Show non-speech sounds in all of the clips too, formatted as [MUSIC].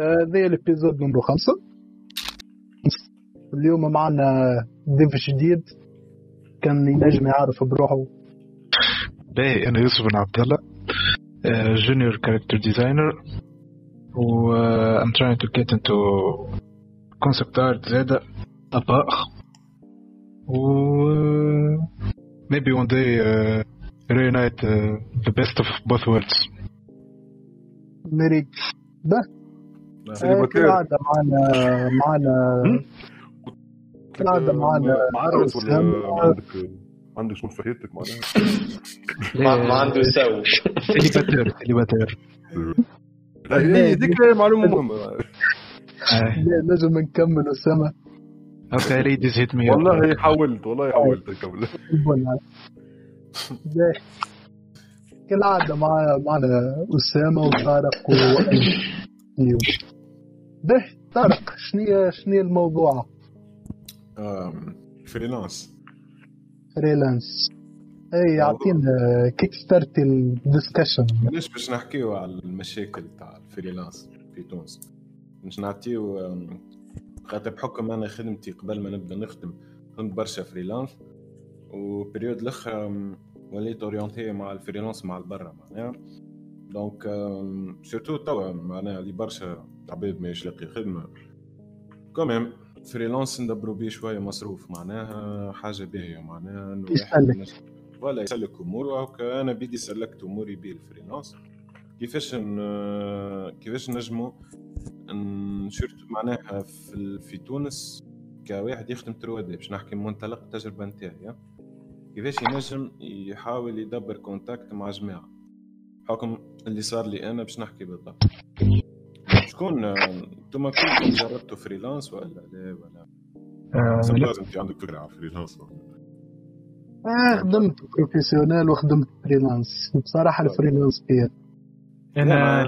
به ذي ال épisode نمرو خمسة. اليوم معنا ضيف جديد كان ينجم يعرف بروحه. باهي أنا يوسف بن عبد الله junior character designer و I'm trying to get into concept art زادة طباخ و uh, maybe one day uh, reunite uh, the best of both worlds. مريك به آه، كالعادة معنا معنا كالعادة معنا معرس ولا. عندك عندك شنو في حياتك معناها [LAUGHS] ما, ما عنده سو célibataire célibataire هي ديك معلومة مهمة. لا، لازم نكمل أسامة okay ladies hit me والله حاولت والله حاولت. به. كالعادة معنا معنا أسامة وطارق اليوم [LAUGHS] به طارق شنو شنو الموضوع؟ فريلانس فريلانس إي يعطينا kick start ال discussion ماناش باش نحكيو على المشاكل تاع ال freelance في تونس؟ باش نعطيو خاطر بحكم أنا خدمتي قبل ما نبدأ نخدم كنت برشا freelance و période الآخر وليت orienté مع ال freelance مع البرا معناها. donc آم، surtout توا معناها اللي برشا عباد ماهيش لاقي خدمة. quand même freelance ندبروا بيه شوية مصروف معناها حاجة باهية معناها ولا يسلك اموره هكا أنا بيدي سلكت اموري بيه ال freelance. كيفاش ن... كيفاش نجموا نشرت معناها في, ال- في تونس كواحد يخدم trois D باش نحكي من منطلق التجربة نتاعي. كيفاش ينجم يحاول يدبر contact مع جماعة؟ حكم اللي صار لي أنا باش نحكي بالضبط. شكون أنتم كلكم جربتوا freelance ولا لا؟ ولا آه، لا. لازم انت عندك فكرة على freelance آه خدمت professionnel وخدمت freelance بصراحة ال freelance فيها. أنا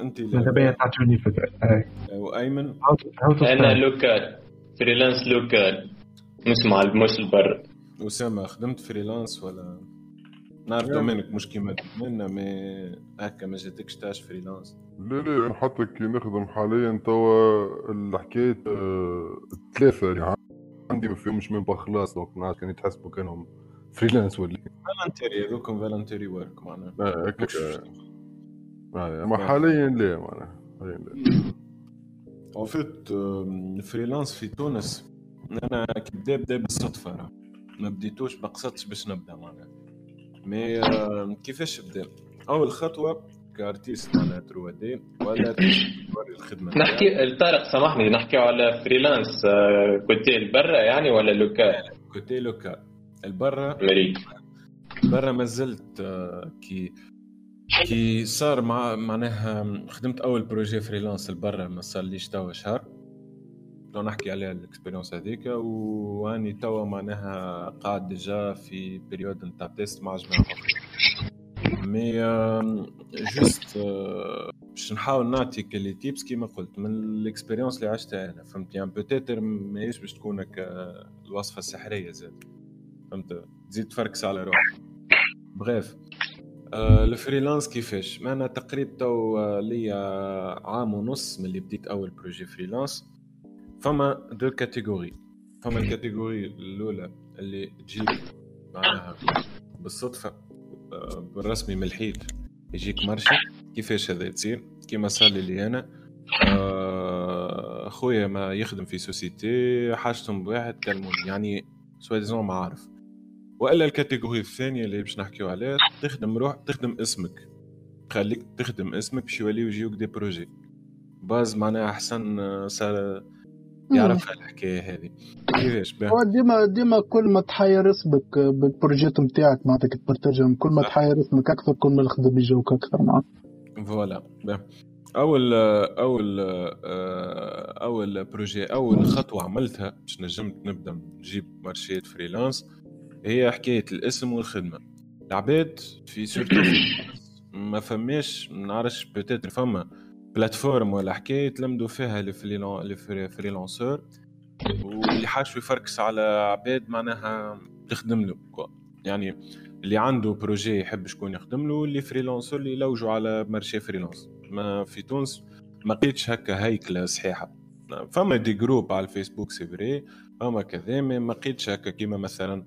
أنت ماذا بيا تعطوني فكرة. آه. وأيمن؟ how to أنا. لوكال فريلانس لوكال مش مع مش البر. اسامه خدمت فريلانس ولا؟ نعرف دومينك مش كيما دوميننا مي هكا ما جاتكش تاش فريلانس لا لا أنا حتى كي نخدم حاليا توا الحكاية آه، الثلاثة اللي عندي ما فيهمش من خلاص دونك نعرف كان يتحسبوا كأنهم freelance ولا voluntary هذوكم voluntary ورك معناها. آه، هكاك آه، آه، اما حاليا لا معناها حاليا لا. Fait, euh, freelance في تونس أنا كي بدا بدا بالصدفة راه. ما بديتوش ما قصدتش باش نبدأ معناها. mais آه، كيفاش بدأ؟ أول خطوة ك artiste معناها trois D ولا توري الخدمة. نحكي طارق سامحني نحكي على freelance آه، كنتي البرا يعني ولا local côté local البرا برا ما زلت آه، كي كي صار مع معناها خدمت أول projet freelance لبرا ما صار ليش توا شهر لو نحكي عليها ال expérience هذيك وأني توا معناها قاعد déjà في période نتاع test مع جماعة. mais juste آه، باش نحاول نعطي quelques tips كيما قلت من ال expérience اللي عشتها أنا فهمت يعني peut-être ماهيش باش تكون الوصفة السحرية زاد. فهمت؟ تزيد تفركس على روحك. bref آه ال freelance كيفاش؟ أنا تقريبا تو آه، ليا عام ونص من اللي بديت أول projet freelance فما deux catégories فما ال catégorie الأولى اللي تجيك معناها بالصدفة. بالرسمي من الحيط يجيك marché كيفاش هذا تصير؟ كيما صار لي أنا. آه، أخويا ما يخدم في société حاجتهم بواحد كلموني يعني soit disons معارف وإلا ال catégorie الثانية اللي باش نحكيو عليها تخدم روح تخدم اسمك. خليك تخدم اسمك باش يوليو يجيوك des projets. باز معناها أحسن آه، صار يعرفها الحكاية هذه. كيفاش؟ ديما ديما كل ما تحير اسمك بال projet نتاعك معناتها كي تبرترجم كل ما. تحير اسمك أكثر كل ما الخدم يجوك أكثر معناتها voilà باه. أول أول أول projet أول خطوة عملتها باش نجمت نبدأ نجيب marché ات freelance هي حكاية الاسم والخدمة. العباد في surtout ما فماش ما نعرفش peut-être فما plateforme ولا حكاية تلمدوا فيها ال freelanceurs واللي حاش يفركس على عباد معناها تخدم له. يعني اللي عنده projet يحب شكون يخدم له واللي freelancer اللي يلوجوا على marché freelance. ما في تونس ما لقيتش هكا هيكلة صحيحة. فما des groupes على الفيسبوك c'est vrai فما كذا ما لقيتش هكا كيما مثلا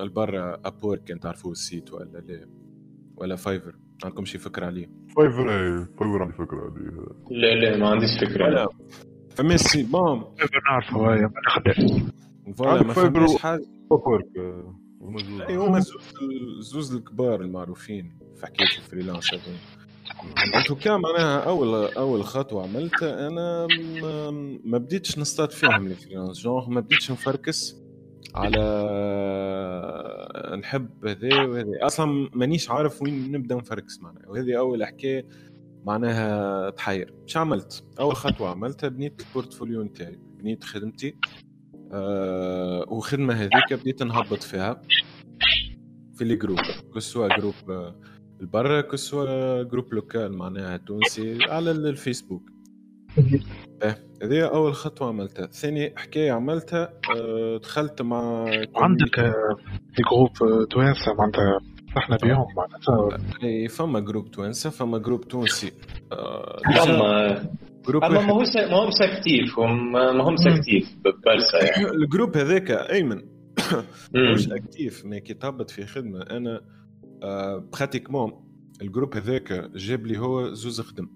البرا Upwork كان تعرفوه ال site ولا لا ولا Fiverr عندكم شي فكرة عليه؟ Fiverr اي Fiverr عندي فكرة هذه لا لا ما عنديش فكرة. ولا فما c'est bon. Fiverr نعرفه هاي ما نخدم voilà ما و- حاجة اي هما زوز. زوز الكبار المعروفين في حكايه ال freelance هذول en tout cas معناها اول أول خطوة عملتها أنا ما, ما بديتش نصطاد فيهم ال freelance. genre ما بديتش نفركس على نحب هذا وهذا أصلا مانيش عارف وين نبدأ نفركس معناها وهذه أول حكاية معناها تحير. مش عملت؟ أول خطوة عملتها بنيت ال portfolio نتاعي بنيت خدمتي. آه وخدمة هذيك بديت نهبط فيها في les groupes que ce soit groupe آه، البرا que ce soit groupe local معناها تونسي على ال- الفيسبوك. آه هذه أول خطوة عملتها. ثاني حكاية عملتها آه دخلت مع عندك آه، في groupe آه، توانسة معناتها إحنا بيهم معناتها. إي، فما groupe توانسة فما groupe تونسي. اما groupe اما. ما هوش ما همش actif هم ما همش actifs برشا يعني. [LAUGHS] ال groupe هذاك أيمن. [COUGHS] مش actif mais كي تهبط في خدمة. أنا pratiquement ال groupe هذاك جاب لي هو زوز خدم.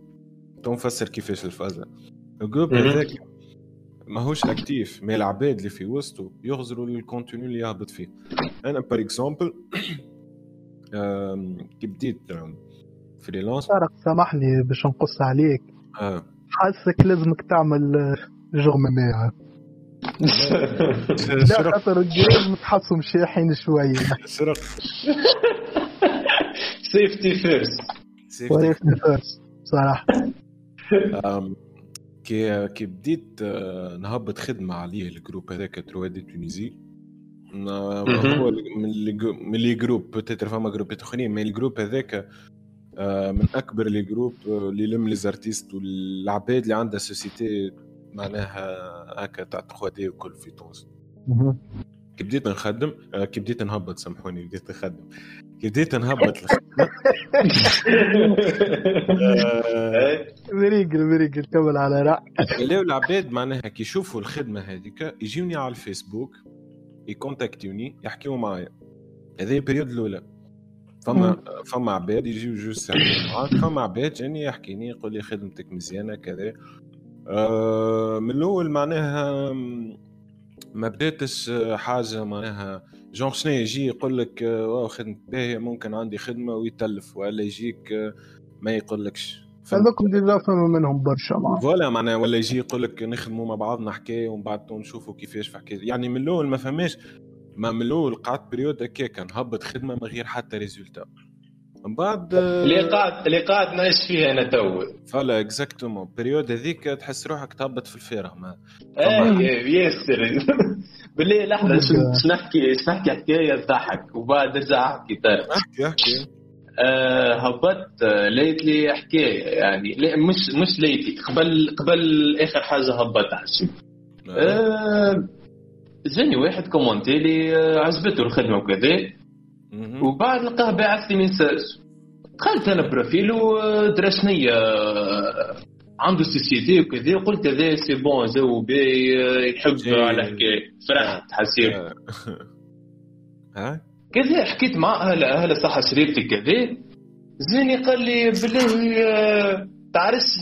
نفسر كيفاش الفازة ال groupe. هذاك ماهوش actif mais العباد اللي في وسطه يغزروا لل contenu اللي يهبط فيه. أنا par [CLEARS THROAT] exemple كي بديت فريلانس طارق سامحني باش نقص عليك. آه. حاسك لازمك تعمل جغمناها [LAUGHS] لا خاطر الجيم متحسهم شاحين شوية شرق سيفتي فيرست وريفني فيرست صراحة. أم، [LAUGHS] كي كي بديت آه، نهبط خدمة عليه الجروب هذاك تروا دي تونيزي. هو من les groupes peut-être فما جروبات أخرين mais ال groupe هذاك آه، من أكبر les groupes آه، اللي يلم les artistes والعباد اللي عندها société معناها هكا تاع 3D وكل في تونس. كي بديت نخدم آه، كي بديت نهبط سامحوني بديت نخدم. كي بديت نهبط مريقل مريقل كمل على رأي. ولاو العباد معناها كي يشوفوا الخدمة هذيك يجوني على الفيسبوك ي contactew ني يحكيوا معايا. هذه ال période الأولى. فما فما عباد يجيو جوج ساعات فما عباد جاني يحكيني يقول لي خدمتك مزيانة كذا. آه من الأول معناها ما بداتش حاجة معناها جون شنو يجي يقول لك آه، wow خدمة باهية ممكن عندي خدمة ويتلف ولا يجيك آه، ما يقولكش؟ هذوكم déjà فما منهم برشا معاه voilà معناها ولا يجي يقول لك نخدموا مع بعضنا حكاية ومن بعد نشوفوا كيفاش في حكايه يعني من الأول ما فهماش ما من الأول قعدت période هكاك نهبط خدمة من غير حتى résultat من بعد اللي قاعد اللي قاعد نعيش فيها أنا تو. voilà exactement période هذيك تحس روحك تهبط في الفارغ ما إيه ياسر [LAUGHS] بالله لحظة شو نحكي شو نحكي؟ حكايه تضحك وبعد نرجع أحكي طارق أحكي أحكي. آه هبطت آه، لقيت لي حكايه يعني لا مش مش لقيتي قبل قبل آخر حاجة هبطتها شو آه جاني واحد commenté لي آه، عجبته الخدمة وكذا. وبعد نلقاه باعث لي message. دخلت أنا profil و درا شنيا عنده société وكذا وقلت هذا c'est bon باهي آه، يحب. على حكاية فرحت حسيت. ها [LAUGHS] كذا حكيت مع أهلا أهلا صح شريبتي كذا زيني قال لي بالله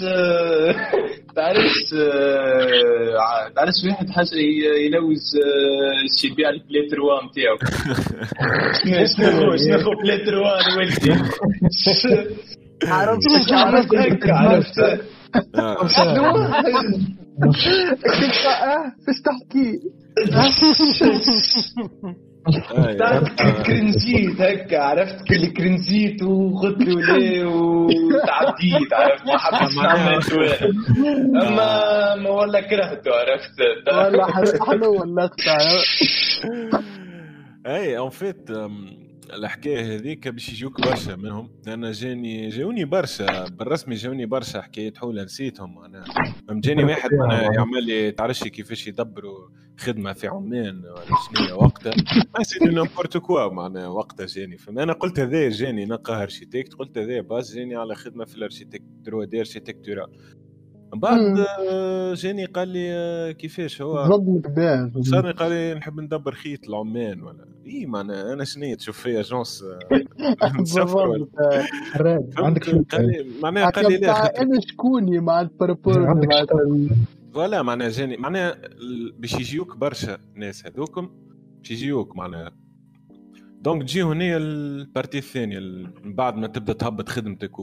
آه، [LAUGHS] آه، آه، ع- تعرفش واحد حاجة يلوز آه، شي يبيع البلاي تروا نتاعو [LAUGHS] شنو شنو شنو هو بلاي تروا ولدي؟ [LAUGHS] عرفت عرفت عرفت آه. شنو كنت آه آه. آه. كرنزيت هكا عرفت كل كرنزيت وقلت له لا وتعديت عرفت؟ ما حبيتش نعمل شوية. أما ما والله كرهته عرفت؟ ولا حلو ولا اختار اي اون فيت الحكاية هذيك باش يجوك برشا منهم. لأن جاني جاوني برشا بالرسمي جاوني برشا حكايه حول نسيتهم فهم جاني واحد [LAUGHS] معناها يعمل لي تعرفش كيفاش يدبروا خدمة في عمان ولا شنو وقتها. ما سيدي نمبورت كوا معناها وقتها جاني فهم أنا قلت هذا جاني نقى ارشيتكت قلت هذا باس جاني على خدمة في الارشيتكت 3 دي ارشيتكتورال من بعد. آه، جاني قال لي آه، كيفاش هو؟ صدمك باه صارني قال لي نحب ندبر خيط العمان ولا؟ إي معناها أنا شنو تشوف فيا جونس. [LAUGHS] راد عندك قال لي معناها قال لي لا أنا شكوني مع البارابور عندك voilà معناها جاني معناها باش يجيوك برشا ناس هذوكم باش يجيوك معناها. donc تجي هنا ال partie الثانية ال- من بعد ما تبدأ تهبط خدمتك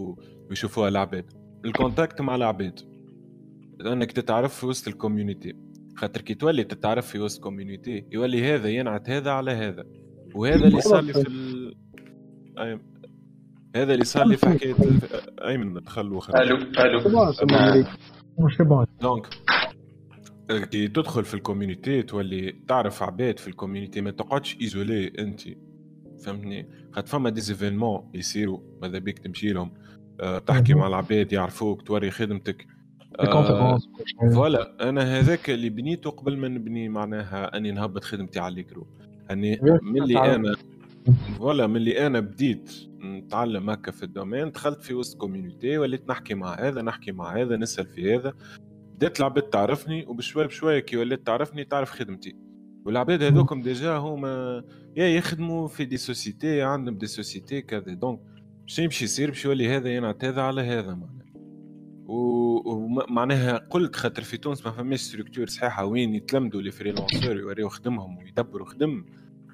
ويشوفوها العباد ال contact مع العباد إنك تتعرف في وسط ال community. خاطر كي تولي تتعرف في وسط community يولي هذا ينعت هذا على هذا. وهذا اللي صار لي في ال... أي- هذا اللي صار لي في حكاية أيمن دخل ألو ألو. donc كي تدخل في ال community تولي تعرف عباد في ال community ما تقعدش isolé أنت. فهمتني؟ خاطر فما des événements يصيروا ماذا بيك تمشي لهم آه، تحكي. مع العباد يعرفوك توري خدمتك. آه، voilà أنا هذاك اللي بنيته قبل ما نبني معناها أني نهبط خدمتي على الكرو اني ملي. أنا voilà ملي أنا بديت نتعلم هكا في ال domaine دخلت في وسط community وليت نحكي مع هذا نحكي مع هذا نسأل في هذا. بدات العباد تعرفني وبشوي بشوي كي ولات تعرفني تعرف خدمتي. والعباد هذوكم déjà هما يا يخدموا في des sociétés عندهم des sociétés كذا. donc باش يمشي يصير باش يولي هذا ينعت هذا على هذا معناها. ومعناها قلت خاطر في تونس ما فماش structure صحيحة وين يتلمدوا les freelancers يوريو خدمهم ويدبروا خدم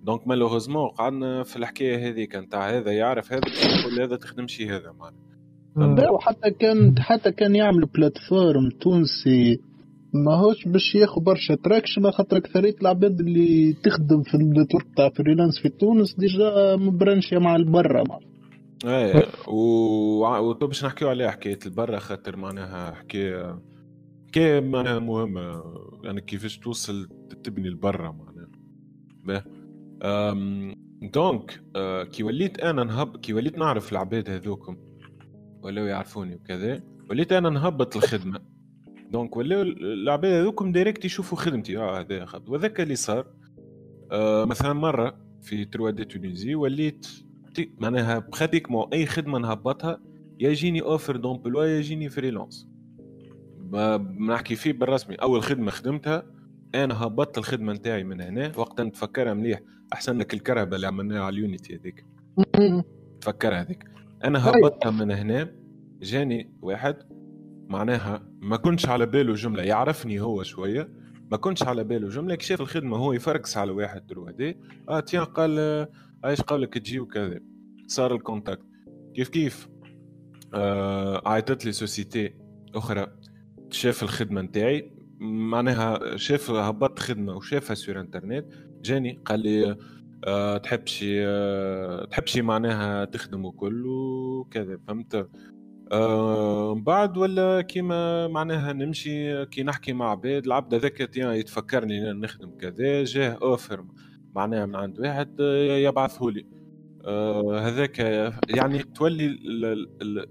donc malheureusement قعدنا في الحكاية هذيك نتاع هذا يعرف هذا يقول هذا تخدمش هذا معناها. وحتى كان حتى كان يعمل plateforme تونسي ماهوش باش ياخذ برشا traction خاطر اكثريه العباد اللي تخدم في ال network تاع freelance في تونس déjà مبرنشيه مع البرا إيه و وتو باش نحكيو عليها حكايه البرا خاطر معناها حكايه حكايه معناها مهمه يعني كيفاش توصل تبني البرا معناها. باه. أم، donc آه، كي وليت أنا نهب كي وليت نعرف العباد هذوكم ولاو يعرفوني وكذا وليت أنا نهبط الخدمة. donc ولاو العباد هذوكم direct يشوفوا خدمتي. آه هذا وذاك اللي صار آه مثلا مرة في 3 D Tunisie وليت تي- معناها pratiquement أي خدمة نهبطها يجيني offre d'emploi يا يجيني freelance نحكي فيه بالرسمي. أول خدمة خدمتها أنا هبطت الخدمة نتاعي من هنا وقتها نتفكرها مليح. أحسن لك الكرهبة اللي عملناها على اليونيتي هذيك. تفكرها هذيك. أنا أيوة. هبطتها من هنا جاني واحد معناها ما كنتش على باله جملة. يعرفني هو شوية ما كنتش على باله جملة. كي شاف الخدمة هو يفركس على واحد درو هدي آه تيان قال إيش قولك تجي وكذا؟ صار الكونتاكت كيف كيف؟ آه عيطت لي société أخرى. شاف الخدمة نتاعي معناها شاف هبطت خدمة وشافها sur internet جاني قال لي أه تحب شي أه تحب شي معناها تخدم وكل وكذا فهمت؟ أه من بعد ولا كيما معناها نمشي كي نحكي مع عباد العبد هذاك يتفكرني نخدم كذا جاه offre. معناها من عند واحد آه، يبعثه لي. آه، هذاك يعني تولي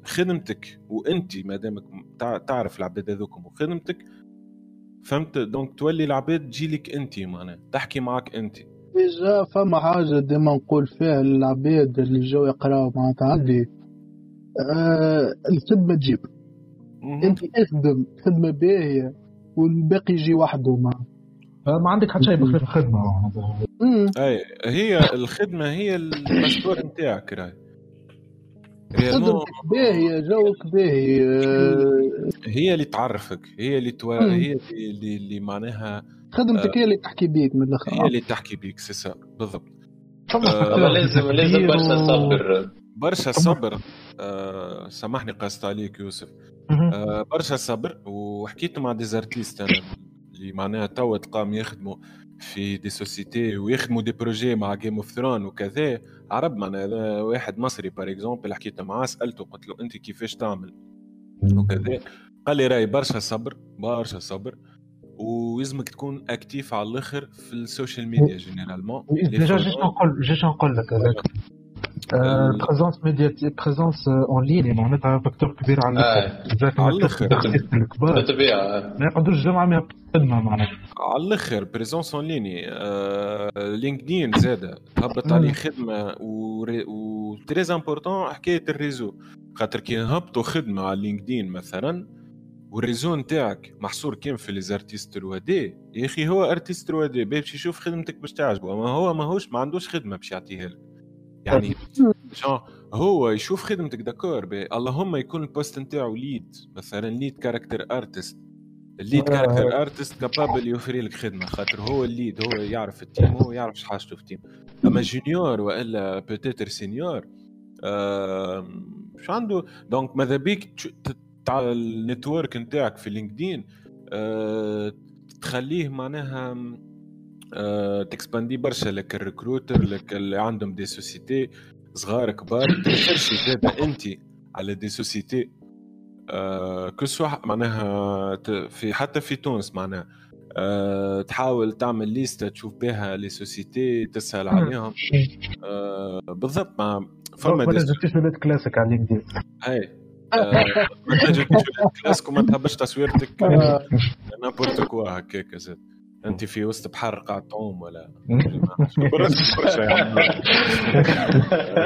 خدمتك وأنت ما دامك تع- تعرف العباد هذوكم وخدمتك فهمت؟ donc تولي العباد تجيلك أنت معناها تحكي معك أنت. déjà فما حاجة ديما نقول فيها للعباد اللي جاو يقراو معناتها عندي آه الخدمة تجيب. أنت اخدم خدمة باهية والباقي يجي وحده مع ما عندك حتى شيء بخلاف الخدمة. أي هي الخدمة هي ال passeport نتاعك راهي. réellement خدمتك باهية جوك باهي آه هي اللي تعرفك هي اللي تو... مم. هي اللي, اللي, معناها خدمتك هي اللي تحكي بيك من هي الآخر اللي تحكي بيك c'est بالضبط. آه، لازم لازم برشا صبر. برشا صبر. آه سامحني قصت عليك يوسف. آه برشا صبر وحكيت مع des artistes أنا. اللي معناها توا تلقاهم يخدموا في des sociétés ويخدموا des projets مع Game of Thrones وكذا. عرب معناها هذا واحد مصري par exemple حكيت معاه سألته قلت له أنت كيفاش تعمل؟ وكذا. قال لي راي برشا صبر برشا صبر. ويلزمك تكون actif على الآخر في ال social media généralement déjà جيت نقول جيت نقول لك هذاك. présence médiatique présence en ligne معناتها facteur كبير على الأخر. آه. على ال artistes الكبار. بالطبيعه ما يقعدوش جمعه ما خدمه معناتها على الأخر présence en ligne آه LinkedIn زاد هبط عليه خدمة و très important حكاية ال réseau. خاطر كي نهبطوا خدمة على LinkedIn مثلا وال réseau نتاعك محصور كان في les artistes 3 D يا أخي هو artiste 3 D باش يشوف خدمتك باش تعجبه أما هو ماهوش ما عندوش خدمة باش يعطيها لك. يعني شو هو يشوف خدمتك d'accord. اللهم يكون ال poste نتاعو lead مثلا lead character artist ال lead. character artist capable يوفري لك خدمة خاطر هو ال lead هو يعرف ال team هو يعرف حاجته في ال team أما junior وإلا peut-être senior آه شو عنده donc ماذا بيك تاع ال network نتاعك في LinkedIn آه تخليه معناها ت expandi برشا لك ال recruteur لك اللي عندهم des sociétés صغار كبار ترشي زاد انت على des sociétés آه que ce soit معناها في حتى في تونس معناها آه تحاول تعمل ليستة تشوف بها les sociétés تسأل عليهم آه بالضبط ما فما ما دي ولاد كلاسيك على LinkedIn آه، ما تجي تشوف كلاسيك وما تهبش تصويرتك n'importe quoi هكاك زاد أنت في وسط بحر قاعد تعوم ولا؟ برشا برشا يعني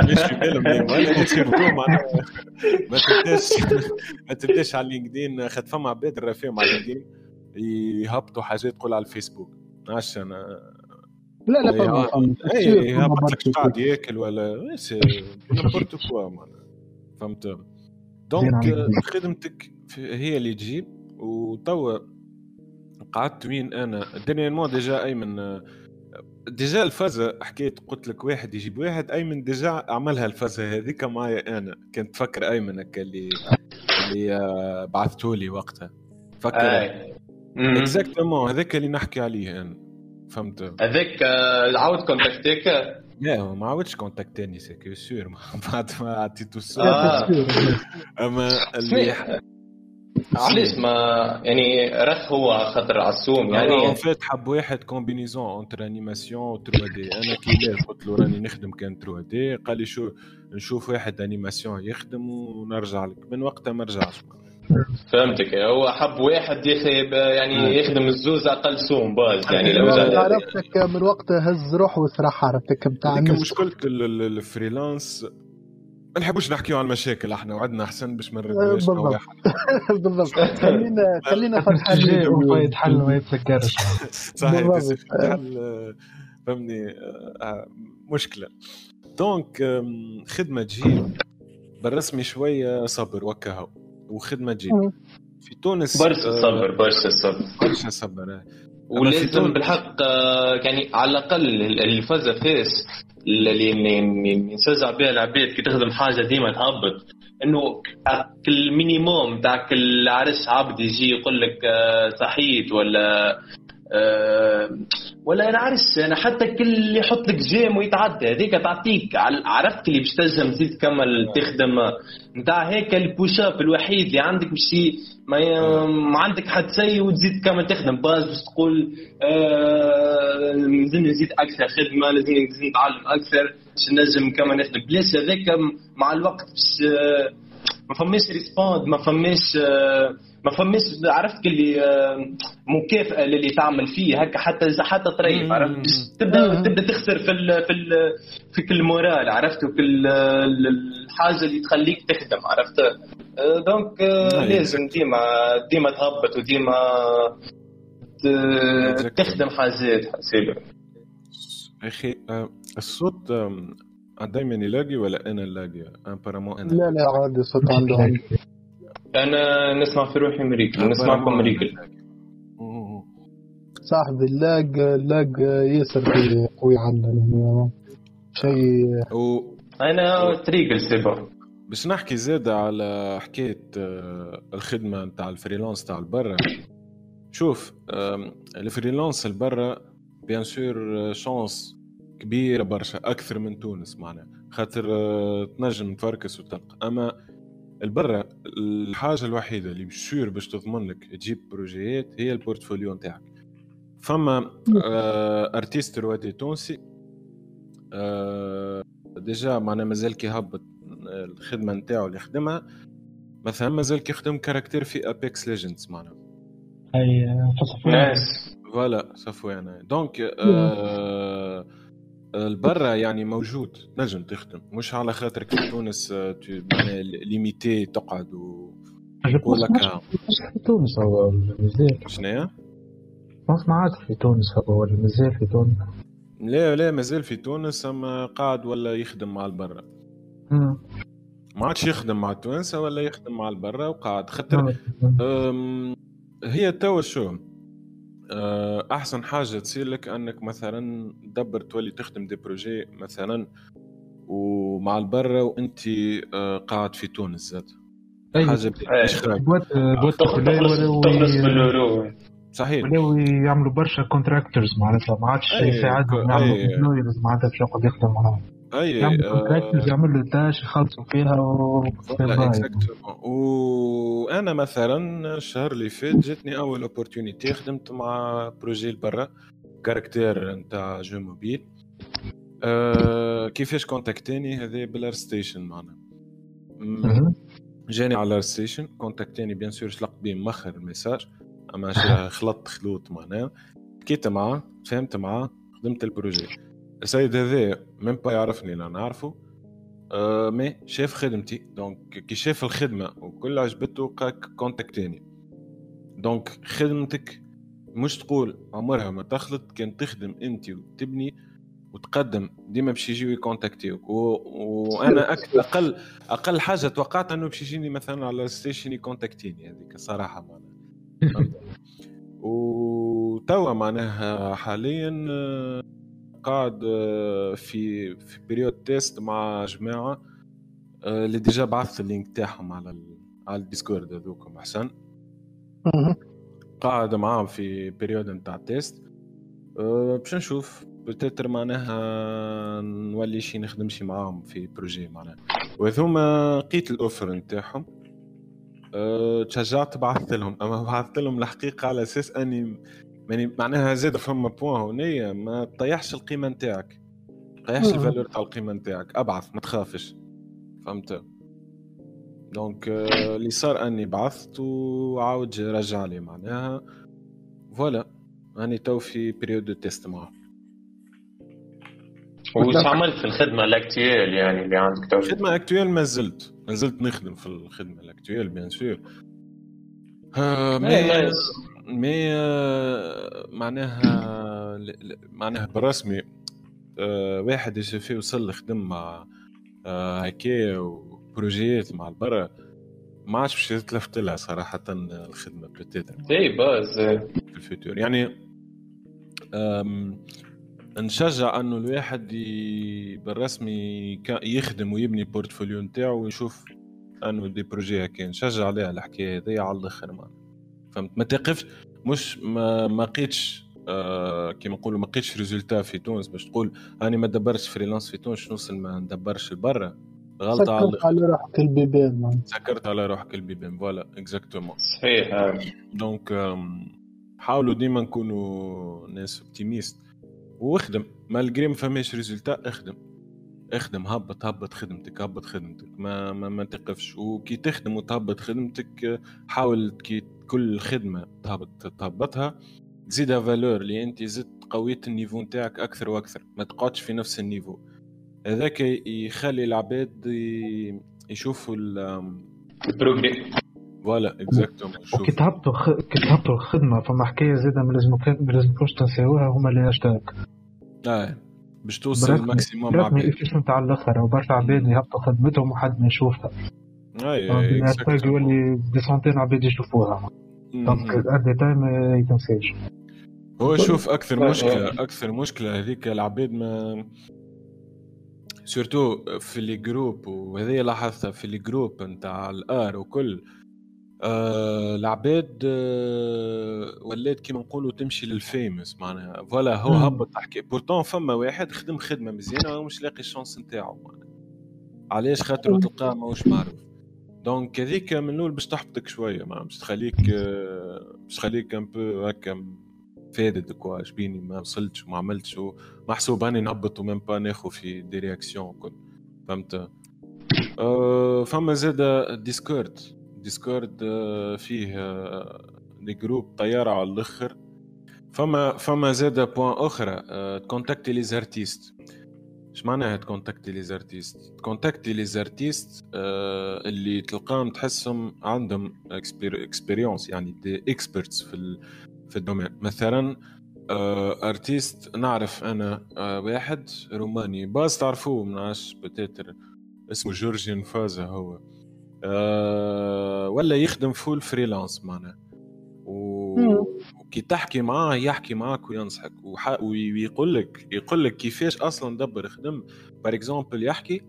ليش في بالهم؟ ولا [LAUGHS] معناها ما تبدأش. ما تبدأش على LinkedIn. خد فما عباد رافيهم على LinkedIn. يهبطوا حاجات تقول على الفيسبوك. عش أنا. لا لا إيه، فما آه، فما اي فما يهبط لك قاعد ياكل ولا n'importe quoi فهمت؟ donc. خدمتك هي اللي تجيب وتوا قعدت وين أنا؟ dernièrement déjà ايمن déjà الفازة حكيت قلت لك واحد يجيب واحد ايمن déjà عملها الفازة هذيك معايا أنا. كنت فكر ايمن هكا اللي اللي آه، بعثتولي وقتها. فكر. exactement هذاك اللي نحكي عليه أنا. فهمت؟ هذاك آه، عاود كونتاكتيك لا هو ما عاودش كونتاكتاني c'est sûr بعد ما عطيته السوم آه. أما اللي علاش ما يعني رث هو خاطر عالسوم يعني يعني en fait حب واحد combinaison entre animation و 3D أنا كي لا قلت له راني نخدم كان 3D قال لي شو نشوف واحد animation يخدم ونرجع لك. من وقتها ما رجعش. فهمتك. هو حب واحد يخي ب- يعني آه. يخدم الزوز أقل سوم باز يعني لو زاد عرفتك من وقتها هز روح وسرح عرفتك الناس. مشكلة ال- ال- ال freelance. ما نحبوش نحكيو على المشاكل إحنا وعدنا أحسن باش ما نردوش بالضبط. [LAUGHS] بالضبط. خلينا خلينا فرحانين. [LAUGHS] وما يتحل ما يتسكرش [LAUGHS] صحيح فهمني آه، مشكلة. donc آم، خدمة تجيب بالرسمي شوية صبر وكهو. وخدمة تجيب. في تونس برشا آه، صبر برشا صبر. برشا صبر آه. ولازم تونس- بالحق يعني على الأقل الفازة فيس اللي نشجع بها العباد كي تخدم حاجة ديما تهبط إنه المينيموم تاع كل عرس عبد يجي يقول لك آه، صحيت ولا ولا أنا عرس أنا حتى كل اللي يحط لك جيم ويتعدى هذيك تعطيك عرفت اللي باش تنجم تزيد تكمل تخدم نتاع هيك البوش اب الوحيد اللي عندك باش ما, ي... ما عندك حد سيء وتزيد تكمل تخدم. باز باش تقول آه لازم نزيد أكثر خدمة لازم نزيد نتعلم أكثر باش نجم كمان نخدم. بلاش هذاك مع الوقت باش آه ما فماش réponse ما فماش آه ما فماش عرفت اللي آه مكافاه للي تعمل فيه هكا حتى حتى طريف. عرفت؟ تبدأ تبدأ تخسر في ال في ال في كل moral عرفت؟ وكل ال- الحاجة اللي تخليك تخدم عرفت؟ آه، donc آه، نعم. لازم ديما ديما تهبط وديما ت- تخدم حاجات حسيبه أخي آه، الصوت دائما يلاقي ولا أنا نلاقي ابارامون أنا لا لا عادي صوت [LAUGHS] عندهم. أنا نسمع في روحي مريكل نسمعكم مريكل. صاحبي اللاق اللاق ياسر قوي عندنا شيء و أنا تريقل سيبا. باش نحكي زيادة على حكاية آه، الخدمة نتاع الفريلانس تاع البرا. شوف ال freelance البرا bien sûr chance كبيرة برشا أكثر من تونس معناها. خاطر آه، تنجم تفركس وتلقى أما البرا الحاجة الوحيدة اللي بشور باش تضمن لك تجيب بروجيات هي ال portfolio نتاعك. فما آه، artiste رواتي تونسي آه، déjà معناها مازال كي هبط الخدمة نتاعو اللي خدمها مثلا مازال كي يخدم caractère في Apex Legends معناها. اي ناس voilà صفوانة donc آه البرا يعني موجود نجم تخدم. مش على خاطرك في تونس آه، limité تقعد و يقول لك. في تونس هو مازال شنو؟ ما عاد في تونس هو ولا مازال في تونس. لا لا مازال في تونس أما قاعد ولا يخدم مع البرا. ما عادش يخدم مع التوانسه ولا يخدم مع البرا وقاعد. خاطر هي توا شو؟ أحسن حاجة تصير لك أنك مثلا تدبر تولي تخدم des projets مثلا ومع البرا وأنت أه، قاعد في تونس زاد أي. حاجة مش boîte boîte تخلص باليورو صحيح. ولاو يعملوا برشا contractors معناتها ما عادش يساعدهم ك- يعملوا. employers معناتها باش يقعد يخدم معاهم أي أه، contractors يعملوا تاش يخلصوا فيها و. وأنا مثلا الشهر اللي فات جاتني أول opportunité خدمت مع projet برا caractère نتاع jeu mobile. أه كيفاش كونتاكتاني هذا بال ArtStation معنا. جاني على ال ArtStation كونتاكتاني bien sûr شلقت بيه مخر ال message أما [LAUGHS] خلطت خلوط معناها حكيت معاه فهمت معاه خدمت ال projet السيد هذا même pas يعرفني لا نعرفه آه mais شاف خدمتي. donc كي شاف الخدمة وكل عجبته قاك كونتاكتيني donc خدمتك مش تقول عمرها ما تخلط كان تخدم أنت وتبني وتقدم. ديما باش يجيو يكونتاكتيوك و... وأنا أك... أقل أقل حاجة توقعت إنه باش يجيني مثلا على ArtStation يكونتاكتيني هذيك الصراحه معناها؟ [LAUGHS] وتوا معناها حاليا قاعد آه، في في période test مع جماعة آه، اللي déjà بعثت ال lien تاعهم على ال... على الديسكورد هذوكم أحسن. قاعد معاهم في période نتاع test أه باش نشوف peut-être معناها نولي شي نخدم شي معاهم في projet معناها وهذوما لقيت ال offre نتاعهم تشجعت بعثت لهم أما بعثت لهم الحقيقة على أساس أني ماني معناها زاد فما point هونية ما تطيحش القيمة نتاعك. ما تطيحش. ال valeur تاع القيمة نتاعك. أبعث ما تخافش. فهمت؟ donc آه، اللي صار أني بعثت وعاود رجع لي معناها. voilà راني تو في période de test معاه وش عملت في الخدمة ال actuelle يعني اللي عندك تو الخدمة actuelle ما زلت. ما زلت نخدم في الخدمة ال actuelle bien sûr آه، mais آه، معناها معناها بالرسمي آه، واحد يجي فيه وصل يخدم مع آه، هكايا و projetات مع البرا. ما عادش باش يتلفت لها صراحة الخدمة peut-être et باز في ال futur يعني نشجع إنه الواحد ي- بالرسمي يخدم ويبني portfolio نتاعو ويشوف إنه des projets هكا. نشجع عليها الحكاية هذيا على الآخر معنا فهمت؟ ما تقفش مش ما ما لقيتش آه كيما نقولوا ما لقيتش résultat في تونس باش تقول اني ما دبرتش freelance في تونس نوصل ما ندبرش لبرا؟ غلطة على سكرت على روحك البيبان. سكرت على روحك البيبان voilà exactement صحيح آه. donc أم، حاولوا ديما نكونوا ناس optimistes واخدم malgré ما فماش résultat اخدم. اخدم هبط هبط خدمتك هبط خدمتك. ما ما, ما تقفش. وكي تخدم وتهبط خدمتك حاول كي كل خدمة تهبط تهبطها تزيدها valeur اللي أنت زدت قويت ال niveau نتاعك أكثر وأكثر. ما تقعدش في نفس ال niveau. هذاك يخلي العباد يشوفوا ال- ال progrès voilà exactement وكي تهبطوا خ... كي تهبطوا الخدمة فما حكاية زادة ما لازم ما لازمكوش تنساوها هما اللي هاشتاج آه. باش توصل الماكسيموم مع بعض ايفيشنت على الآخر وبرشا عباد يهبطوا خدمتهم وحد ما يشوفها. أي الهاشتاج يولي دي سنتين عباد يشوفوها. دونك ات تايم ما يتنساش هو شوف أكثر آه، مشكله أكثر مشكلة هذيك العباد ما سورتو في لي جروب وهذه لاحظتها في لي جروب نتاع الآر وكل. آه العباد آه ولات كيما نقولوا تمشي للفيمس معناها. فوالا هو. هبط تحكي. بورتون فما واحد خدم خدمة مزيانة ومش لاقي الشانس نتاعو معناها. علاش؟ خاطر تلقاه ماهوش معروف. donc هذيك من الأول باش تحبطك شوية ما باش تخليك آه، باش تخليك un peu هكا فادد quoi شبيني ما وصلتش وما عملتش ومحسوب أني نهبط و même pas ناخذ في des réactions وكل فهمت؟ آه فما زاد ديسكورد ديسكورد آه فيه آه des groupes طيارة على الأخر. فما فما زاد point أخرى آه تcontacti les artistes اش معناها تcontacti les artistes تcontacti les artistes آه اللي تلقاهم تحسهم عندهم expérience يعني des experts في في ال domaine. مثلا آه artiste نعرف أنا آه واحد روماني. باز تعرفوه منعرفش peut-être اسمه جورجيان فازا هو. آه ولا يخدم full freelance معناها. و... وكي تحكي معاه يحكي معاك وينصحك. وح... ويقول لك يقول لك كيفاش أصلا دبر خدم بار اكزومبل يحكي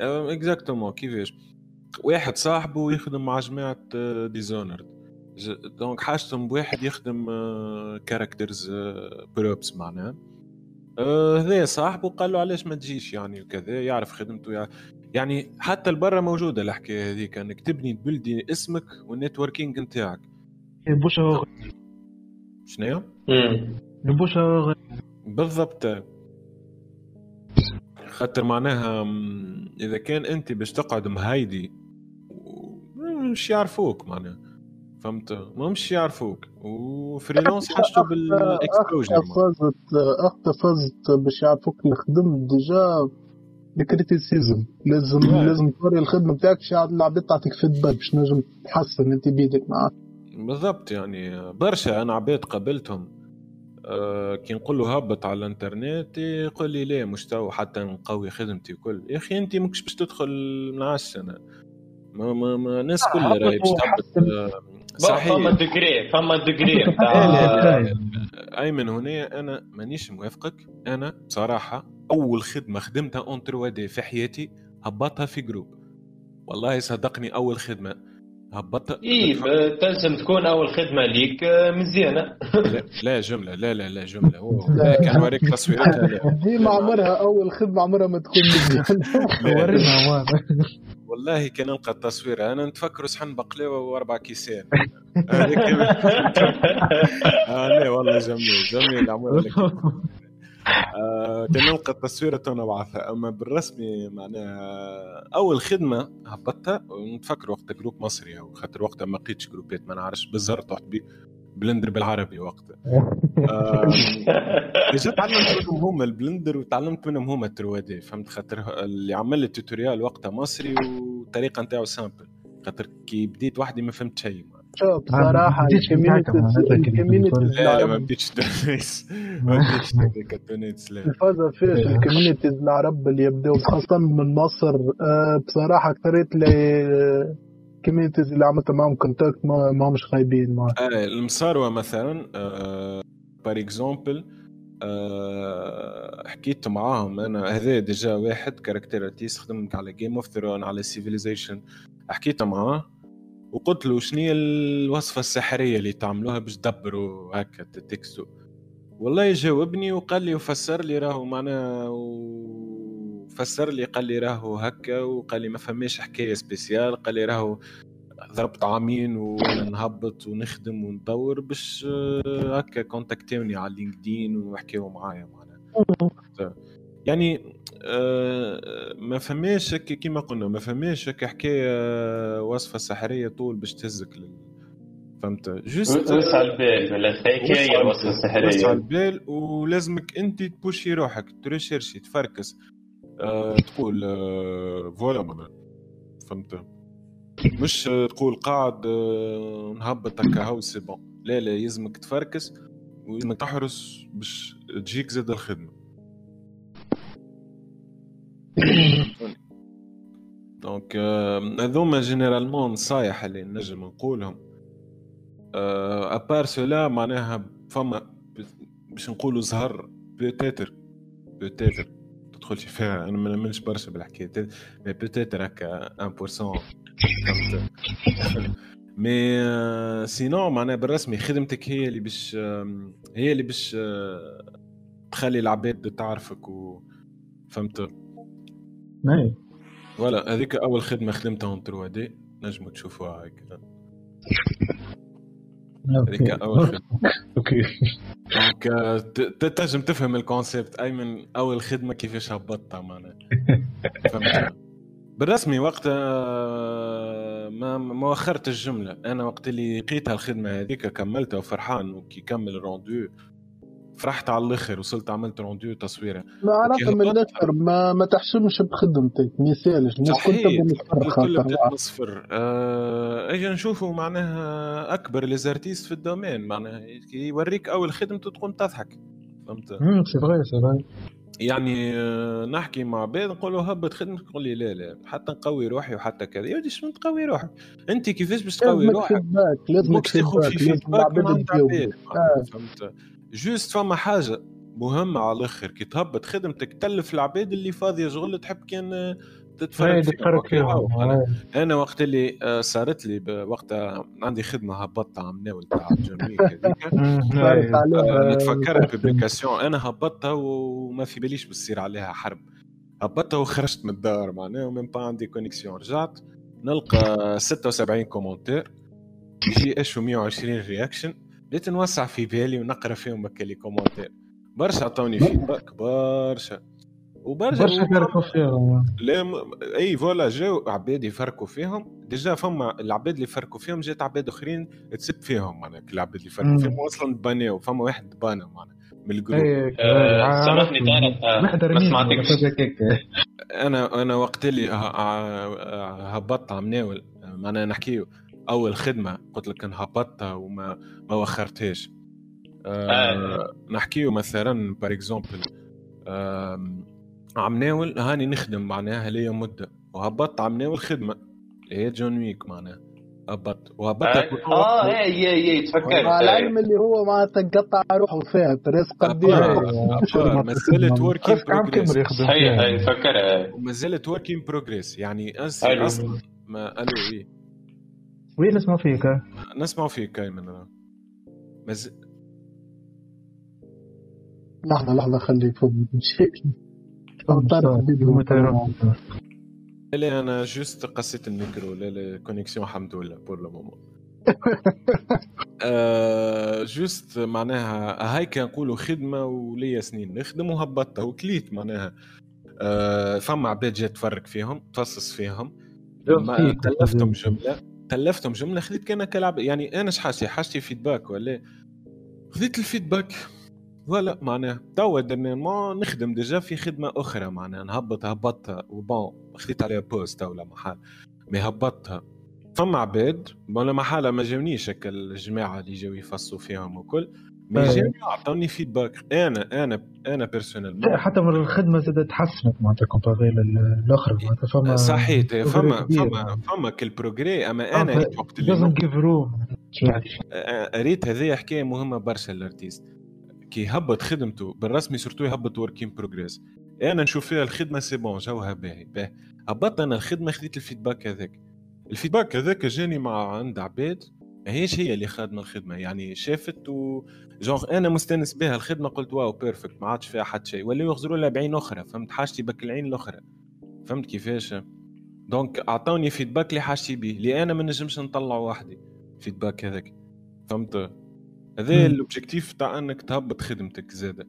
اكزاكتومون كيفاش؟ واحد صاحبه يخدم مع جماعة ديزونرد دونك حاجتهم بواحد يخدم كاركترز بروبس معناها. هذا صاحبه قال له علاش ما تجيش يعني وكذا يعرف خدمته يعني حتى البرة موجودة الحكاية هذيك إنك تبني تبلدي اسمك والنتوركينج نتاعك. بوشة شنو بوشة بالضبط. خاطر معناها إذا كان أنت باش تقعد مهايدي مش يعرفوك معناها. فهمت؟ ما مش يعرفوك. وفريلانس حاجته بالاكسبوجر فازت أخت فازت باش يعرفوك الخدم ديجا الكريتيسيزم. لازم. لازم توري الخدمة بتاعك شي العباد تعطيك فيدباك باش نجم تحسن أنت بيدك معاه. بالضبط يعني برشا أنا عباد قابلتهم. أه كي نقول له هبط على الإنترنت يقول لي لا مش تو حتى نقوي خدمتي وكل. يا أخي أنت ماكش باش تدخل من سنة. ما ما, ما الناس آه كلها راهي باش تهبط صحيح. فما degrés فما degrés. [LAUGHS] أيمن هنا أنا مانيش موافقك. أنا بصراحة أول خدمة خدمتها en 3D في حياتي هبطها في groupe والله صدقني أول خدمة هبطت اي تلزم تكون أول خدمة ليك مزيانه لا, لا جملة لا لا لا جملة. هو كان وريك تصويراتها. لا. ديما عمرها أول خدمة عمرها ما تكون مزيانه [LAUGHS] ورينا والله كان نلقى التصوير. أنا نتفكر صحن بقلاوه وأربع كيسان. هذيك [LAUGHS] آه لا والله جميل جميل عمر لك. آه كان نلقى التصويره تو نبعثها أما بالرسمي معناها أول خدمة هبطتها نتفكر وقت groupe مصري خاطر وقتها ما لقيتش جروبات ما نعرفش بالزهر تحت بلندر بالعربي وقتها. [LAUGHS] ديجا تعلمت منهم هما البلندر وتعلمت منهم هما ال trois D فهمت؟ خاطر اللي عمل لي ال tutorial وقتها مصري والطريقة نتاعو simple. خاطر كي بديت وحدي ما فهمت شيء شوف بصراحة ال communities لا لا ما بديتش [LAUGHS] تونس. ما بديتش تونس لا. الفازة فيش ال communities العرب اللي يبداو خاصة من مصر. بصراحة اكثريت les ال communities اللي عملت معهم contact ما همش خايبين معاه آه المصاروة مثلا par exemple حكيت معاهم أنا هذا déjà واحد character artist خدمت على Game of Thrones على Civilization حكيت معاه وقلت له شنو الوصفة السحرية اللي تعملوها باش تدبروا هكا تكستو؟ والله جاوبني وقال لي وفسر لي راهو معناها وفسر لي قال لي راهو هكا وقال لي ما فماش حكاية spéciale قال لي راهو ضربت عامين وأنا نهبط ونخدم وندور باش هكا كونتاكتوني على LinkedIn وحكيوا معايا معناها. يعني آه، ما فماش كيما قلنا ما فماش هكا حكاية وصفة سحرية طول باش تهزك لل... فهمت؟ juste وسع البال ولا حكاية الوصفه السحريه وسع البال ولازمك أنت تبوشي روحك تريشيرشي تفركس. تقول أه voilà فهمت؟ مش تقول قاعد أه نهبط هكا هاو c'est bon. لا لا يلزمك تفركس ويلزمك تحرص باش تجيك زاد الخدمة. donc هذوما généralement نصايح اللي نجم نقولهم. à part cela معناها فما باش نقولوا زهر peut-être peut-être تدخل فيها أنا ما نمنش برشا بالحكاية mais peut-être هكا 1% فهمت mais sinon معناها بالرسمي خدمتك هي اللي باش هي اللي باش تخلي العباد تعرفك و فهمت؟ اي voilà هذيك أول خدمة خدمتها en 3D نجموا تشوفوها هيك هذيك أول خدمه [LAUGHS] أوكي. تنجم تفهم ال concept أي من أول خدمة كيفاش هبطتها معناها [LAUGHS] بالرسمي وقت آه، ما ما وخرت الجملة. أنا وقت اللي لقيتها الخدمه هذيك كملتها وفرحان وكي كمل rendu فرحت على الآخر وصلت عملت rendu تصويرة. معناتها أوكي، من. الآخر ما, ما تحسبش بخدمتك ما يسالش الناس كل تبدا متفرخه الكل خاطر. بدات من الصفر آه، أجي نشوفوا معناها أكبر les artistes في ال domaine. معناها يوريك أول خدمته تكون تضحك. فهمت؟ امم c'est vrai c'est يعني آه، نحكي مع بعض نقول له هبط خدمتك يقول لي لا لا. حتى نقوي روحي وحتى كذا. يا ودي شنو تقوي روحك؟ أنت كيفاش باش تقوي لازمك روحك؟ feedback لازمك feedback في لازم feedback آه. فهمت؟ juste فما حاجة مهمة على الأخر. كي تهبط خدمتك تلف العباد اللي فاضية شغل تحب كان آه، تتفرج هاي فيهم وقت. فيهم أنا. أنا وقت اللي آه، صارت لي وقتها عندي خدمة هبطتها عم ناول تاع هاي. [LAUGHS] عليها آه، نتفكرها بابليكاسيون. أنا هبطتها وما في باليش بتصير عليها حرب. هبطتها وخرجت من الدار معناها ومن با عندي كونيكسيون رجعت نلقى 76 كومنتير يجي أشو 120 رياكشن بديت نوسع في بالي ونقرأ فيهم هكا لي كومنتير برشا عطوني فيدباك برشا. وبرشا برشا يفرقوا فيهم. لا م... أي voilà جاو عباد يفرقوا فيهم. déjà فما العباد اللي فرقوا فيهم جات عباد أخرين تسب فيهم معناها العباد اللي فرقوا. فيهم أصلا باناو فما واحد بانا معناها من ال groupe. هاي آه، سامحني طارق آه، ما سمعتكش. أنا أنا وقت اللي هبطت عم ناول معناها نحكيو. أول خدمة قلت لك هبطتها وما ما وخرتهاش. آه آه. نحكيو مثلا بار اكزومبل عم ناول هاني نخدم معناها ليا مدة. وهبطت عم ناول خدمة. اللي هي جون ويك معناها هبطت وهبطت آه. اي اي اي تفكرت مع أي. العلم اللي هو معناتها قطع روحه فيها تريس قديم مسألة ورك ان خمس عام كامل بروجريس صحيح تفكرها وما زالت ورك ان بروجريس يعني. أصلا ما ألو إيه. وين نسمع فيك ها؟ نسمعوا فيك كايمن أنا. مز... لحظة لحظة خليك فوق. لا أنا juste قصيت الميكرو. لا لا connexion الحمد لله. pour le moment [LAUGHS] آه juste معناها هاي كان نقولوا خدمة وليا سنين. نخدم وهبطتها وكليت معناها. آه فما عباد جات تفرق فيهم تفصص فيهم. تلفتهم جملة. تلفتهم جمله خذيت كان كلعب يعني أنا شحاجتي حاجتي؟ فيدباك ولا خذيت الفيدباك ولا معناها توا ما نخدم ديجا في خدمة أخرى معناها نهبط هبطها وبون خذيت عليها بوست ولا محل مي هبطتها. فما عباد ولا محالة ما جاونيش هكا الجماعة اللي جاو يفصوا فيهم وكل. مي عطوني فيدباك أنا أنا أنا لا بيرسونيلمون حتى من الخدمة زادت تحسنت معناتها كومباري للاخر معناتها. فما صحيح فما. فما فما كل بروجري أما أنا ريت وقت اللي لازم جيف روم ريت هذه حكايه مهمة برشا الارتيست كي هبط خدمته بالرسمي سورتو يهبط وركين بروجريس أنا نشوف فيها الخدمة سي بون جوها باهي باهي هبطت أنا الخدمة خديت الفيدباك هذاك. الفيدباك هذاك جاني مع عند عباد. ماهيش هي اللي خادمة الخدمة يعني شافت و جونغ أنا مستأنس بها الخدمة قلت واو بيرفكت ما عادش فيها حد شيء ولاو يخزروا لها بعين أخرى فهمت؟ حاجتي بك العين الأخرى فهمت كيفاش؟ donc أعطوني feedback اللي حاجتي بيه اللي أنا ما نجمش نطلعه وحدي feedback هذاك فهمت؟ هذا. ال objectif تاع أنك تهبط خدمتك زاده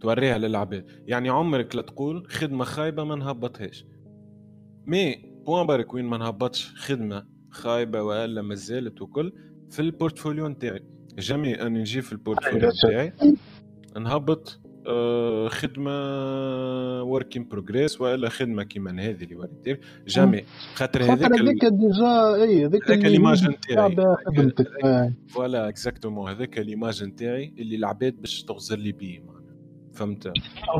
توريها للعباد يعني عمرك لا تقول خدمة خايبة ما نهبطهاش mais point barre وين ما نهبطش خدمة خايبة وألا ما زالت وكل في ال portfolio نتاعي. jamais أنا نجي في ال portfolio نتاعي. نهبط آه، خدمة work in progress وإلا خدمة كيما هذه اللي وريتك jamais خاطر هذيك هذيك déjà إي هذيك l'image اللي نتاعي. خدمتك. آه. voilà exactement هذاك l'image نتاعي اللي العباد باش تغزر لي بيه معناها. فهمت؟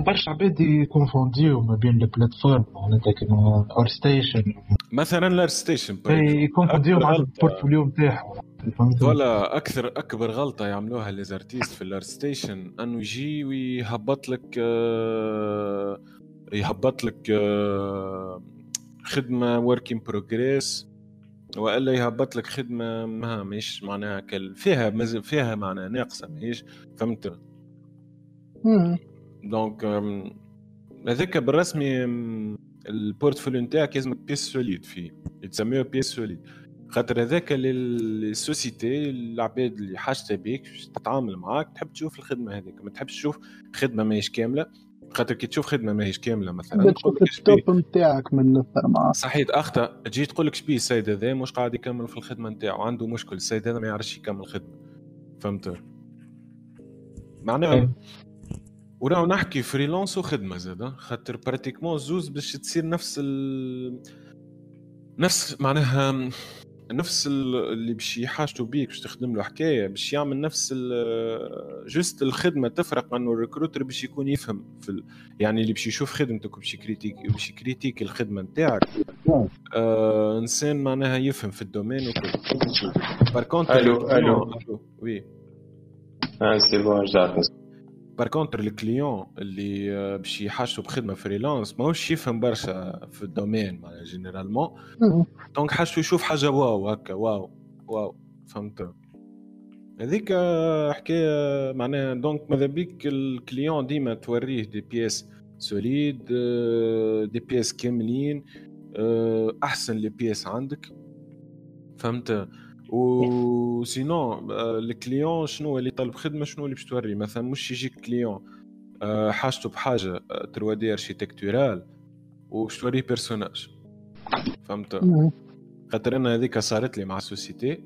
برشا عباد يكونفونديو ما بين ال plateforme معناتها كيما ArtStation مثلا ل ArtStation يكونفونديو مع. ال portfolio نتاعهم. voilà أكثر أكبر غلطة يعملوها les artistes في ال ArtStation أنه يجي ويهبط لك آه، يهبط لك آه، خدمة work in progress وإلا يهبط لك خدمة ما مش معناها كل فيها مز... فيها معناها ناقصة ماهيش؟ فهمت. donc هذاك بالرسمي ال portfolio نتاعك لازمك pièce solide فيه. يتسميه pièce solide خاطر هذاك اللي ال société العباد اللي حاجته بيك تتعامل معاك تحب تشوف الخدمة هذيك. ما تحبش تشوف خدمة ماهيش كاملة خاطر كي تشوف خدمة ماهيش كاملة مثلا تشوف التوب نتاعك من الاثر صحيت أخطأ. تجي تقول لك شبيه السيد هذا؟ مش قاعد يكمل في الخدمة نتاعو عنده مشكل. السيد هذا ما يعرفش يكمل خدمة. فهمت؟ معناها أيوة. وراو نحكي freelance وخدمة زاده خاطر pratiquement زوز باش تصير نفس ال... نفس معناها نفس ال- اللي باش يحاجتوا بيك باش تخدم له حكاية باش يعمل نفس juste الخدمة تفرق أنه ال recruteur باش يكون يفهم في ال... يعني اللي باش يشوف خدمتك وباش ي critique باش ي critique الخدمة نتاعك. آه إنسان معناها يفهم في ال domaine وكل. par contre allô, allô. allô oui. آه c'est bon رجعت par contre ال client اللي باش يحاجتوا بخدمه freelance ماهوش يفهم برشا في ال domaine معناها généralement donc حاجته يشوف حاجة واو هكا واو واو فهمت هذيك حكايه معناها donc ماذا بيك ال client ديما توريه des pièces solides des pièces كاملين احسن les pièces عندك فهمت و sinon ال client شنو اللي طلب خدمة شنو اللي باش توري؟ مثلا مش يجيك client آه، حاجته بحاجة 3D architecturale وباش توريه personnage فهمت؟ خاطر أنا هذيك صارت لي مع société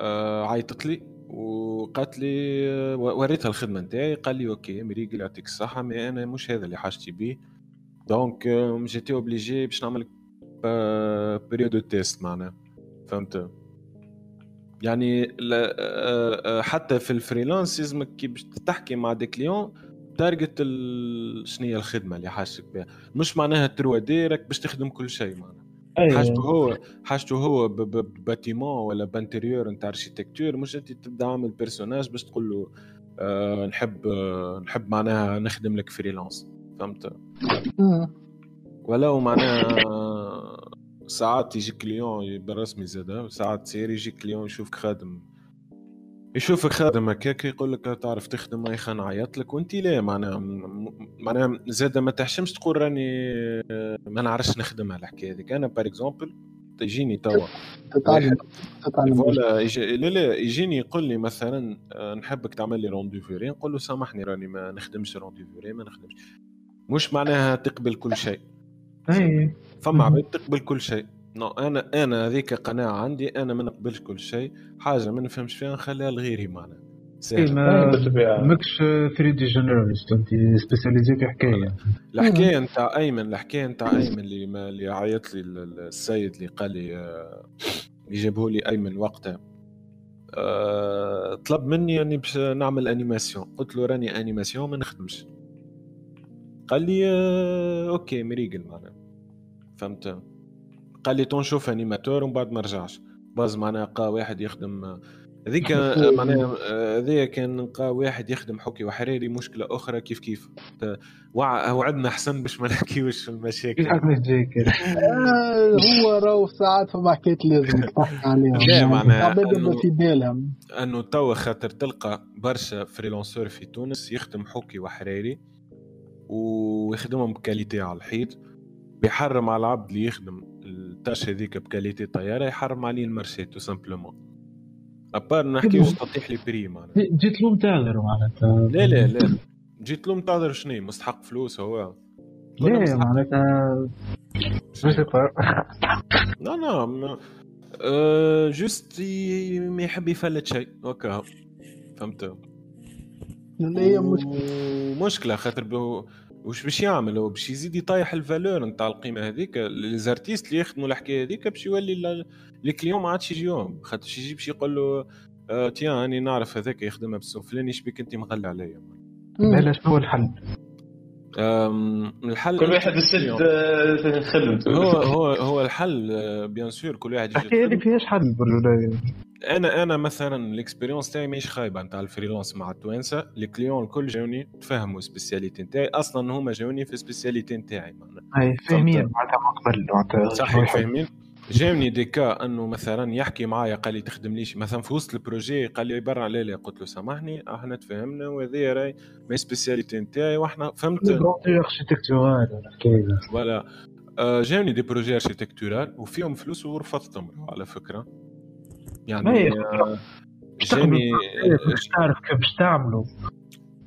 آه عيطت لي وقالت لي وريتها الخدمة نتاعي قال لي OK مريقل يعطيك الصحة mais أنا مش هذا اللي حاجتي بيه. donc j'étais obligé باش نعمل période test معناها فهمت؟ يعني آه، آه، حتى في ال freelance لازمك كي باش تحكي مع des clients target ال- شنو هي الخدمة اللي حاجتك بها؟ مش معناها تروا direct باش تخدم كل شيء معناها. حاجته هو حاجته هو ب bâtiment ولا ب intérieur نتاع architecture مش أنت تبدأ عامل personnage باش تقول له آه نحب آه نحب معناها نخدم لك freelance فهمت؟ ولو معناها ساعات يجي client بالرسمي زاده ساعات تصير يجي client يشوفك خادم. يشوفك خادم هكاك يقول لك تعرف تخدم يا خان نعيط لك وأنت لا معناها معناها زاده ما تحشمش تقول راني آه، ما نعرفش نخدمها الحكاية هذيك. أنا par exemple تجيني توا. voilà لا لا يجيني يقول لي مثلا آه، نحبك تعمل لي rendu V-Ray نقول له سامحني راني ما نخدمش rendu V-Ray ما نخدمش. مش معناها تقبل كل شيء. اي فما. عباد تقبل كل شيء. non أنا أنا هذيك قناعة عندي أنا ما نقبلش كل شيء. حاجة ما نفهمش فيها نخليها لغيري معناها. اي سهل ما ماكش 3D généraliste أنت spécialisé في حكاية. الحكاية نتاع أيمن الحكاية نتاع أيمن اللي ما اللي عيط لي ال- ال- السيد اللي قال لي آه، اللي جابه لي أيمن وقتها. آه، طلب مني أني باش نعمل animation قلت له راني animation ما نخدمش. قال لي آه، OK مريقل معناها. فهمت؟ قال لي تنشوف انيماتور ومن بعد ما رجعش. باز معناها قا واحد يخدم هذيك معناها هذايا كان قا واحد يخدم حكي وحريري مشكلة أخرى كيف كيف. وع- وعدنا احسن باش ما نحكيوش في المشاكل. [LAUGHS] آه، هو راهو ساعات فما حكايات لازم تحكي عليهم. لا، معناها في بالهم. أنه توا خاطر تلقى برشا فريلانسور في تونس يخدم حكي وحراري ويخدمهم بكاليتي على الحيط. بيحرم على العبد اللي يخدم التاش هذيك بكاليتي طيارة يحرم عليه المارشي تو سامبلومون ابار نحكيوش تطيح لي بري معناها. جيت له متعذر معناتها. لا لا لا. جيت له متعذر شنو؟ مستحق فلوس هو. لا معناتها لا لا أه جوست ما يحب يفلت شيء. هكا فهمت. هي مشكلة مشكله خاطر وش باش يعمل هو باش يزيد يطيح ال valeur نتاع القيمة هذيك les artistes اللي يخدموا الحكاية هذيك باش يولي ال- ال client ما عادش يجيهم خاطر باش يجي باش يقول له آه تيا راني نعرف هذاك يخدمها بالسوق فلاني شبيك انت مغلى عليا. لا شنو هو الحل؟ الحل كل واحد يسد آه، خدمته هو هو هو الحل آه، bien sûr كل واحد يجي الحكاية هذه يخدم. فيهاش حل أنا أنا مثلا ال expérience تاعي مش خايبة نتاع ال freelance مع التوانسة. ال clients الكل جاوني تفهموا ال spécialité نتاعي. أصلا هما جاوني في ال spécialité نتاعي معناها. أي فاهمين. معناتها مقبل معناتها صحيح فاهمين. جاوني des cas أنه مثلا يحكي معايا قال لي تخدم ليش؟ مثلا في وسط ال projet قال لي برا على لا قلت له سامحني أحنا تفاهمنا وهذه راي ما spécialité نتاعي وإحنا فهمت. architectural الحكاية ولا آه، جاوني des projets architectural وفيهم فلوس ورفضتهم على فكرة. يعني ما هي آه، باش جاني باش تعرف كيف باش تعملوا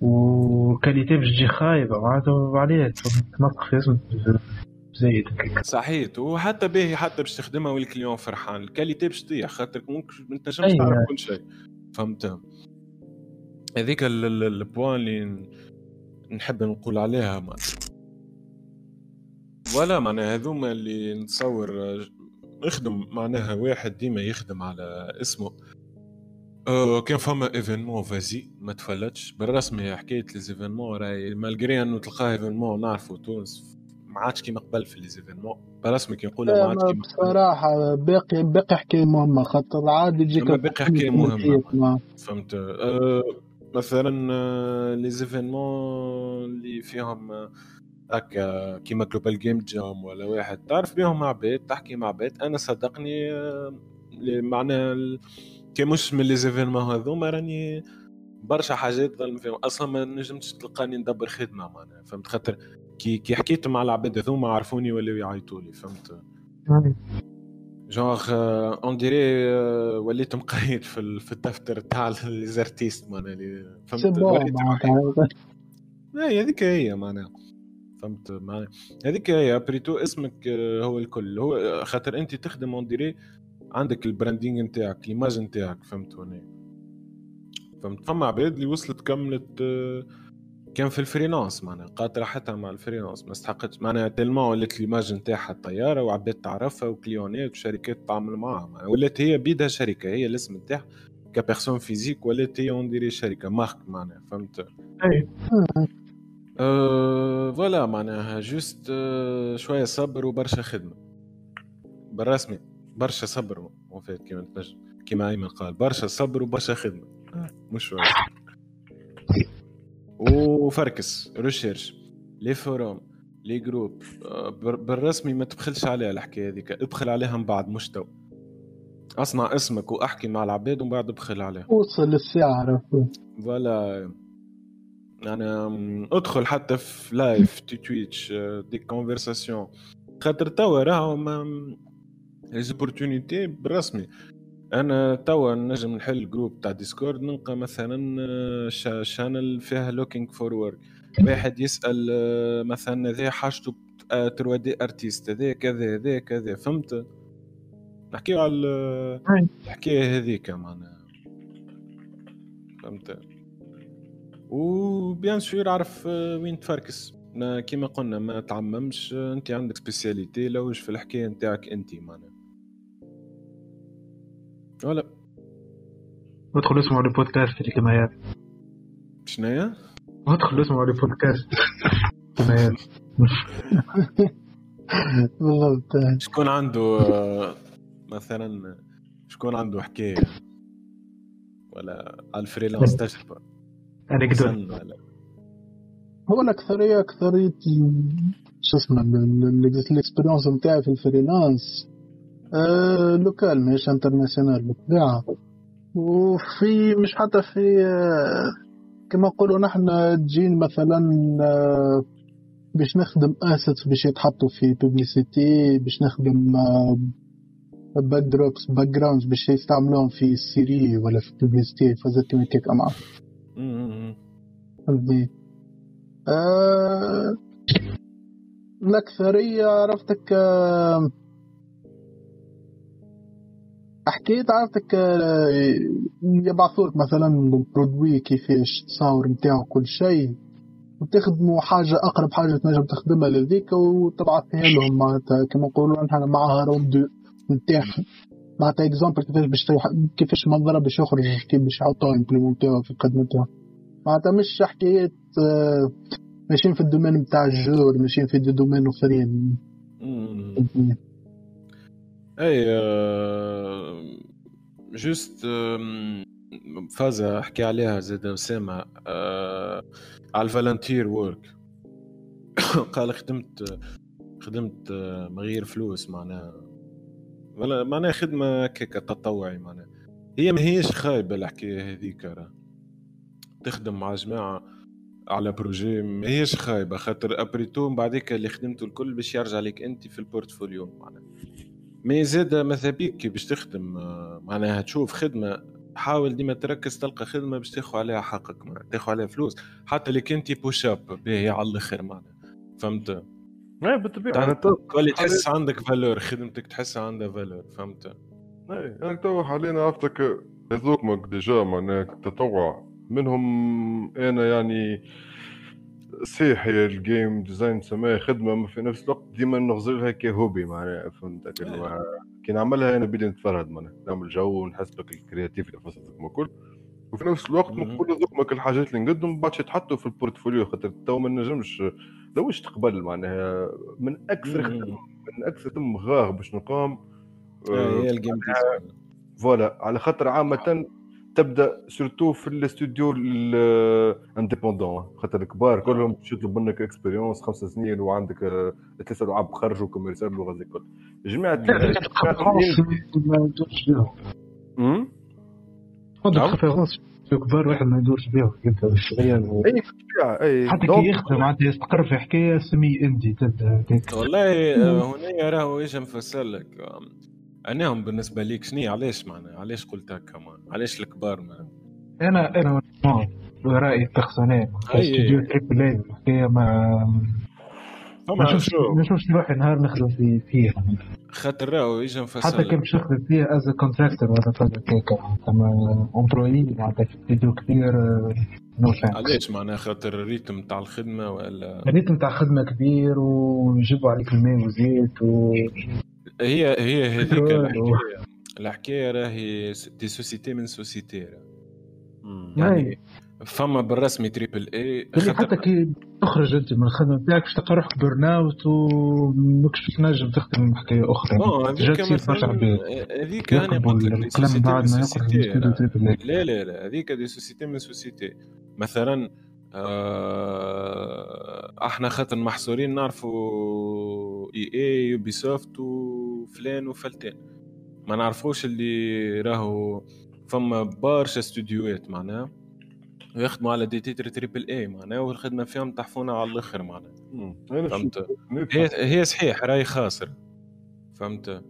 وال qualité باش تجي خايبه معناتها عليه تنطق في زايد. صحيت وحتى باهي حتى باش تخدمها وال client فرحان. ال qualité باش تطيح خاطر ممكن ما تنجمش أي. تعرف كل شيء. فهمت؟ هذيك ال- ال- ال point اللي نحب نقول عليها معناها. ولا معناها هذوما اللي نتصور آه، يخدم معناها واحد ديما يخدم على اسمه. أه كان فما événement فازي ما تفلتش. بالرسمي حكاية les événements راهي malgré أنه تلقاه événement نعرفوا تونس. ما عادش كيما قبل في les événements بالرسمي كي نقولها ما عادش ما كيما قبل. بصراحة باقي باقي حكاية مهمة خاطر عادي يجيك باقي حكاية مهمة. مع- فهمت. أه مثلا آه، les événements اللي فيهم آه، هكا كيما Global Game Jam ولا واحد. تعرف بيهم مع عباد تحكي مع عباد أنا صدقني آه، معناها كي مش من les événements هذوما راني برشا حاجات ظل فيهم. أصلا ما نجمتش تلقاني ندبر خدمة معناها فهمت؟ خاطر كي كي حكيت مع العباد هذوما عرفوني ولاو يعيطوا لي فهمت؟ genre on dirait وليت مقيد في في الدفتر تاع les artistes معناها فهمت؟ وليت اي هذيك هي معناها. فهمت؟ معناها هذيك هي après tout اسمك آه، هو الكل. هو آه، خاطر انت تخدم on dirait عندك ال branding نتاعك ال image نتاعك فهمت هوني فهمت. فما عباد اللي وصلت كملت آه، كان في ال freelance معناها قاطره حتى مع ال freelance ما استحقتش. معناها tellement ولات ال image نتاعها الطياره وعباد تعرفها وكليونات وشركات تعمل معاها معناها. ولات هي بيدها شركة هي الاسم نتاعها ك personne physique ولات هي on dirait شركة marque معناها فهمت؟ اي voilà معناها juste أه شوية صبر وبرشا خدمة. بالرسمي برشا صبر وفات كيما تنجم كيما أيمن قال برشا صبر وبرشا خدمة. مش شوية. وفركس recherche les forums les groupes بالرسمي ما تبخلش عليها الحكاية هذيك ابخل عليها من بعد مش تو. أصنع اسمك وأحكي مع العباد ومن بعد ابخل عليها. وصل عرفت voilà يعني ادخل حتى في live تي Twitch آه، des conversations خاطر توا راهو les opportunités بالرسمي أنا توا نجم نحل groupe تاع Discord نلقى مثلا آه، cha- channel فيها looking for work واحد يسأل آه، مثلا هذا حاجته 3D artist هذا كذا هذا كذا فهمت؟ نحكيو على ال- أي. الحكاية هذيك معناها. فهمت؟ و bien sûr عرف آه، وين تفركس. ما كيما قلنا ما تعممش آه، أنت عندك spécialité. لوج في الحكاية نتاعك انت معناها. ولا ادخل اسمعوا البودكاست اللي كما هي. شنايا ادخل اسمعوا البودكاست كما هي. بالضبط. شكون عنده آه، مثلا شكون عنده حكاية؟ ولا على ال freelance تجربه anecdote. هو الأكثرية أكثرية ال- شو اسمه ال- ال- ال expérience نتاعي في ال freelance. آه local مش international بالطبيعة. وفي مش حتى في آه كما نقولوا نحن تجين مثلا آه باش نخدم assets باش يتحطوا في publicité باش نخدم backdrops backgrounds باش يستعملوهم في ال série ولا في publicité فزت كيما كيك معاه م- م- قصدي آه الأكثرية عرفتك آه حكيت عرفتك آه يبعثولك مثلا ال produit كيفاش تصاور نتاعو كل شيء وتخدموا حاجة أقرب حاجة تنجم تخدمها لذيك وتبعثها لهم. معناتها كما نقولوا نحن معها روم دو معناتها اكزامبل كيفاش باش كيفاش منظرة باش يخرج كيف باش يحطوها في نتاعهم معناتها مش حكاية آه، ماشيين في الدومين نتاع الجور ماشيين في دومين أخرين. أي آه، جوست فازة أحكي عليها زاد اسامه آه، على ال volunteer work [COUGHS] قال خدمت خدمت من غير فلوس معناها. معناها خدمة هكاك تطوعي معناها. هي ما هيش خايبة الحكاية هذيك راه. تخدم مع جماعة على projet ماهيش خايبة خاطر après tout من بعديك اللي خدمته الكل باش يرجع لك أنت في ال portfolio. معناها mais زاد ماذا بيك كي باش تخدم آه، معناها تشوف خدمة حاول ديما تركز تلقى خدمة باش تاخذ عليها حقك معناها تاخذ عليها فلوس. حتى اللي كنتي push up باهي على الأخر معناها. فهمت؟ إيه بالطبيعة. أنا تو تولي تحس عندك valeur خدمتك تحس عندها valeur فهمت؟ إيه. أنا تو حاليا عرفتك هذوك déjà معناها تطوع. منهم أنا يعني صحيح ال game design سماها خدمة ما في نفس الوقت ديما نغزلها ك hobby معناها فهمتك اللي هو كي نعملها أنا بدي نتفرهد معناها نعمل جو ونحس بك ال créativité في الكل وفي نفس الوقت. نقول ذوك الحاجات اللي نقدم بعد يتحطوا في ال portfolio خاطر تو ما نجمش لوش تقبل معناها من أكثر. خدم من أكثر خدم غاغ باش نقام آه، هي الجيم ديزاين فوالا على خاطر عامة تبدا surtout في ال studio indépendant خاطر الكبار كلهم باش يطلب منك expérience خمس سنين وعندك آه، ثلاثة لعاب خرجوا كوميرسيال اللغة زي الكل جماعة؟ عندك نعم. ريفيرونس كبار واحد ما يدورش بيهم انت بالشغل و- اي حتى كي يخدم معناتها يستقر في حكايه سمي اندي تبدا. والله آه، هنا راهو إيش نفسر لك آم، أنهم بالنسبة ليك شنو علاش معناها؟ علاش قلت هكا علاش الكبار ما أنا أنا رايي أي. studio triple A الحكاية ما ما نشوفش شو؟ ما نشوفش روحي نهار نخدم في فيه خاطر راهو إيش نفسر حتى كي باش نخدم فيه as contractor ولا كذا هكاك اما employé معناتها في استوديو كبير non علاش معناها؟ خاطر ال rythme تاع الخدمة ولا؟ الريتم تاع خدمه كبير ويجيبوا عليك الماء وزيت و هي هي هذيك [LAUGHS] الحكاية. الحكاية راهي dépend société من société. يعني فما بالرسمي triple A حتى كي تخرج أنت من الخدمة بتاعك باش تلقى روحك burn out وماكش باش تنجم تخدم حكاية أخرى. بون جا هذيك تصير برشا عباد. هذيك أنا يقبل قلت لك دي الكلام société بعد من ما اي لا لا لا هذيك dépend société من société. مثلا آه إحنا خاطر محصورين نعرفوا EA يوبي سوفت وفلان وفلتان. ما نعرفوش اللي راهو فما برشا studioهات معناها ويخدموا على des titres triple A معناها والخدمة فيهم تحفونا على الآخر معناها. فهمت؟ هي هي صحيح رأي خاسر. فهمت؟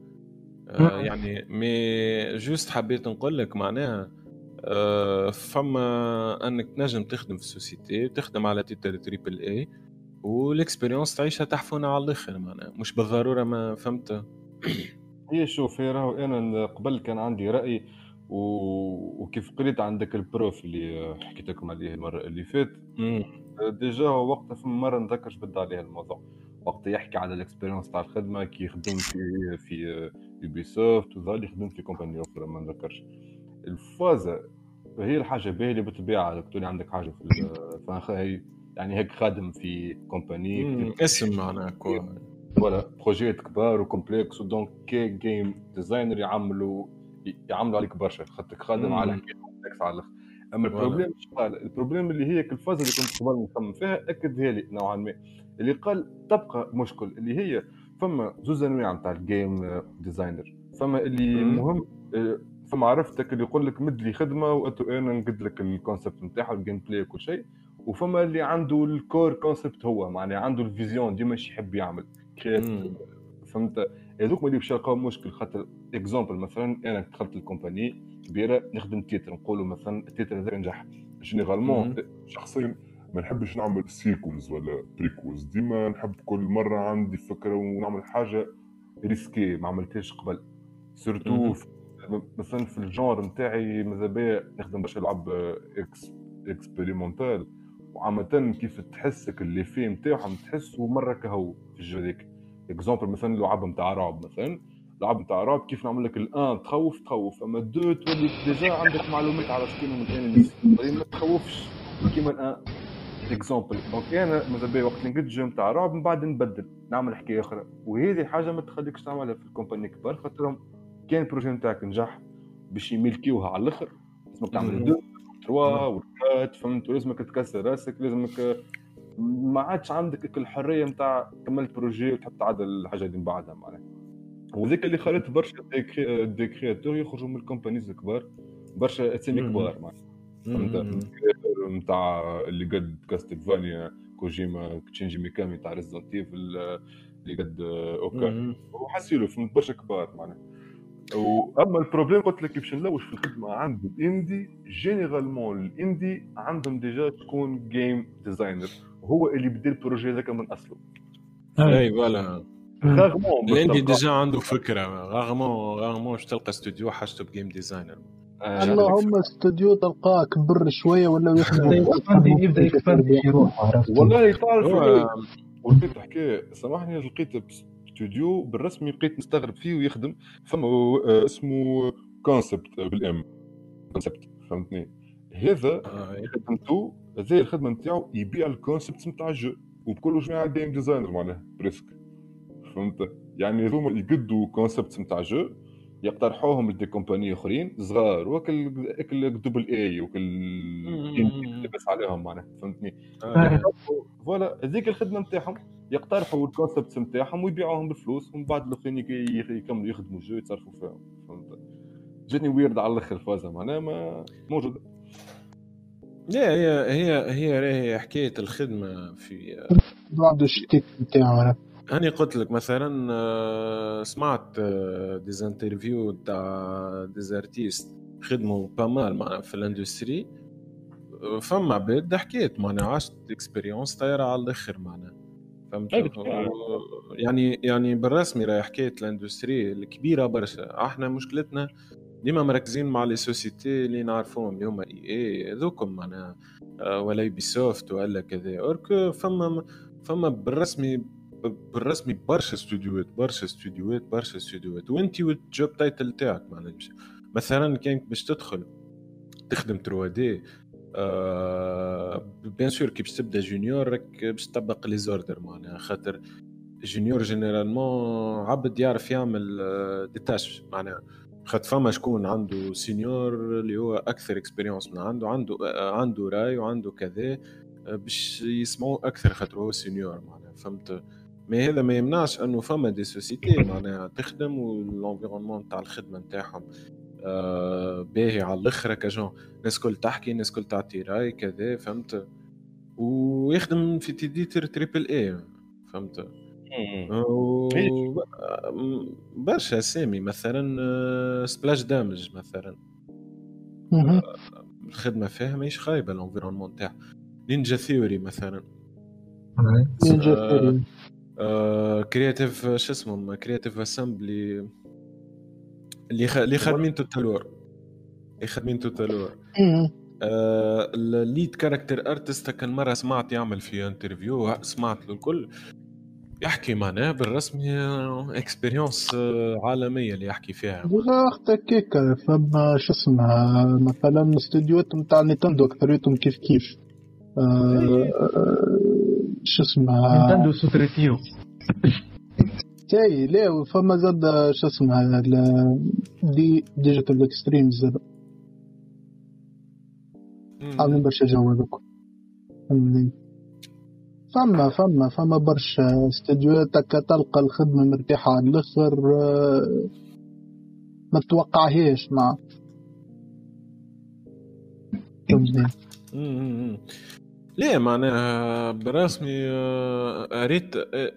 آه. يعني mais juste حبيت نقول لك معناها آه فما أنك تنجم تخدم في ال société وتخدم على titre triple A وال expérience تعيشها تحفونه على الآخر معناها مش بالضرورة ما فهمت؟ [CLEARS THROAT] هي شوف هي راهو أنا قبل كان عندي رأي و... وكيف قريت عندك ال prof اللي حكيت لكم عليه المرة اللي فات. déjà هو وقتها في مرة نذكرش بدأ عليه الموضوع. وقت يحكي على ال expérience تاع الخدمة كي خدم في [LAUGHS] في يوبي سوفت وظهر لي خدمت في company أخرى ما نذكرش. الفازه هي الحاجة باهية اللي بالطبيعه تقولي عندك حاجة في يعني هيك خادم في company. اسم معناها quoi ولا projetات كبار و complexe و donc كي game designer يعملوا يعملوا عليك برشا خاطرك خادم. على حكايه complexe على الآخر أما voilà. ال problème ال problème اللي هي الفازه اللي كنت قبل نخمم فيها اكدها لي نوعا ما اللي قال تبقى مشكل اللي هي فما زوز أنواع نتاع ال game designer فما اللي مم. مهم آه، فما عرفتك اللي يقول لك مد لي خدمة وانتو أنا نقد لك ال concept نتاعها وال gameplay وكل شيء وفما اللي عنده ال core concept هو معناها عنده ال vision ديما إيش يحب يعمل. فهمت؟ هذوك اللي باش يلقاو مشكل خاطر exemple مثلا أنا دخلت ال company كبيرة نخدم titre نقولوا مثلا ال titre هذا نجح généralement شخصيا ما نحبش نعمل sequels ولا prequels ديما نحب كل مرة عندي فكرة ونعمل حاجة risqué ما عملتهاش قبل. surtout مثلا في ال genre نتاعي ماذا بيا نخدم باش نلعب إكس اكسبيريمونتال وعامة كيف تحسك اللي فيه نتاعهم تحسه مرة كهو في الجو هذيك اكزومبل مثلا لعب نتاع رعب مثلا. لعب نتاع رعب كيف نعمل لك الآن؟ تخوف تخوف. أما الدو تولي ديجا عندك معلومات على شكون من الانميز ما تخوفش. كيما الآن. اكزومبل دونك أنا ماذا بيا وقت نقد جو نتاع رعب من بعد نبدل. نعمل حكاية أخرى. وهذه حاجة ما تخليكش تعملها في الكومباني كبار خاطرهم كان البروجي نتاعك نجح باش يملكيوها على الآخر. لازمك تعمل. دو تروا فهمت؟ ولازمك تكسر راسك لازمك ما عادش عندك الحرية نتاع كملت بروجي وتحب تعدل الحاجة اللي من بعدها معناها. وذيك اللي خلت برشا دي كري- دي كرياتور يخرجوا من الكومبانيز الكبار برشا اسامي مم. كبار معناها. فهمت؟ نتاع اللي قد كاستلفانيا كوجيما تشينجي ميكامي تاع ريزدنت ايفل اللي قد اوكا. وحسيلو فهمت برشا كبار معناها. واما ال problème قلت لك باش نلوش في الخدمة عند ال indé généralement ال indé عندهم déjà تكون game designer وهو اللي بدا ال projet هذاك من أصله. أي. voilà. تلقى- déjà عنده فكرة. rarement rarement باش تلقى استوديو حاجته ب game designer. آه، اللهم استوديو تلقاه كبر شوية ولا [LAUGHS] يبدأ روحه عرفت؟ والله تعرف هو ولقيت حكايه سامحني لقيت استوديو بالرسمي بقيت مستغرب فيه ويخدم. فما آه، اسمه concept بالإم. concept فهمتني؟ هذا آه، خدمته هذه الخدمه نتاعو يبيع ال concept نتاع ال jeu وبكل جماعة game designer معناها presque فهمت يعني هذوما يقدوا concept نتاع jeu يقترحوهم ل des compagnies اخرين صغار وكل اكل double A وكل لبس عليهم معناها فهمتني آه. voilà هذيك الخدمه نتاعهم يقترحوا ال concept نتاعهم ويبيعوهم بالفلوس ومن بعد الاخرين يك- يك- يكملوا يخدموا ال jeu يتصرفوا فيهم فهمت جاتني ويرد على الآخر الفازه معناها ما موجوده هي هي هي هي حكاية الخدمة في عنده الشتيت نتاعو أنا قلت لك مثلا آه، سمعت des interviews تاع des artistes خدموا pas mal معناها في ال industry فما عباد حكيت معناها عشت expérience طايرة على الآخر معناها. فهمت أي بالطبع. و- يعني يعني بالرسمي راهي حكاية ال industry الكبيرة برشا. إحنا مشكلتنا ديما مركزين مع les sociétés اللي نعرفوهم اللي هما EA هذوكم معناها. آه، ولا Ubisoft ولا كذا. alors que فما فما بالرسمي بالرسمي برشا استوديوهات برشا استوديوهات برشا استوديوهات وانت وال job title تاعك معناها. مثلا كانك باش تدخل تخدم 3D آه bien sûr كي باش تبدأ junior راك باش تطبق les ordres معناها. خاطر junior généralement عبد يعرف يعمل آه، des tâches معناها. خاطر فما شكون عنده senior اللي هو أكثر expérience من عنده عنده عنده راي وعنده كذا آه، باش يسمعوه أكثر خاطر هو senior معناها فهمت؟ mais هذا ما يمنعش إنه فما des sociétés معناها تخدم وال environnement تاع الخدمة نتاعهم آه باهي على الآخر كجون. ناس كل تحكي ناس كل تعطي رأي كذا فهمت؟ ويخدم في des titres triple A فهمت؟ برشا أسامي مثلا آه، Splash Damage مثلا. الخدمه فيها ماهيش خايبة ال environnement تاعها. Ninja Theory مثلا. نينجا آه، Theory Creative شو اسمهم Creative Assembly اللي خ... اللي خادمين Total War اللي خادمين Total War. آه ال lead character artist كان مرة سمعت يعمل في interview سمعت له الكل. يحكي معناه بالرسمي expérience عالمية اللي يحكي فيها. لا أختك كيكا فما شو اسمها؟ مثلا استديوهات نتاع Nintendo أكثريتهم كيف كيف؟ آه، آه، شو اسمها؟ Nintendo سوتريتيو. تاي لا وفما زاد شو اسمها؟ دي Digital Extremes زاد. عاملين برشا jeux هذوك؟ فما فما فما برشا استديوهات تلقى الخدمة مرتاحة على الآخر آه، ما تتوقعهاش مع. ليه معناها؟ بالرسمي آه، ريت آه،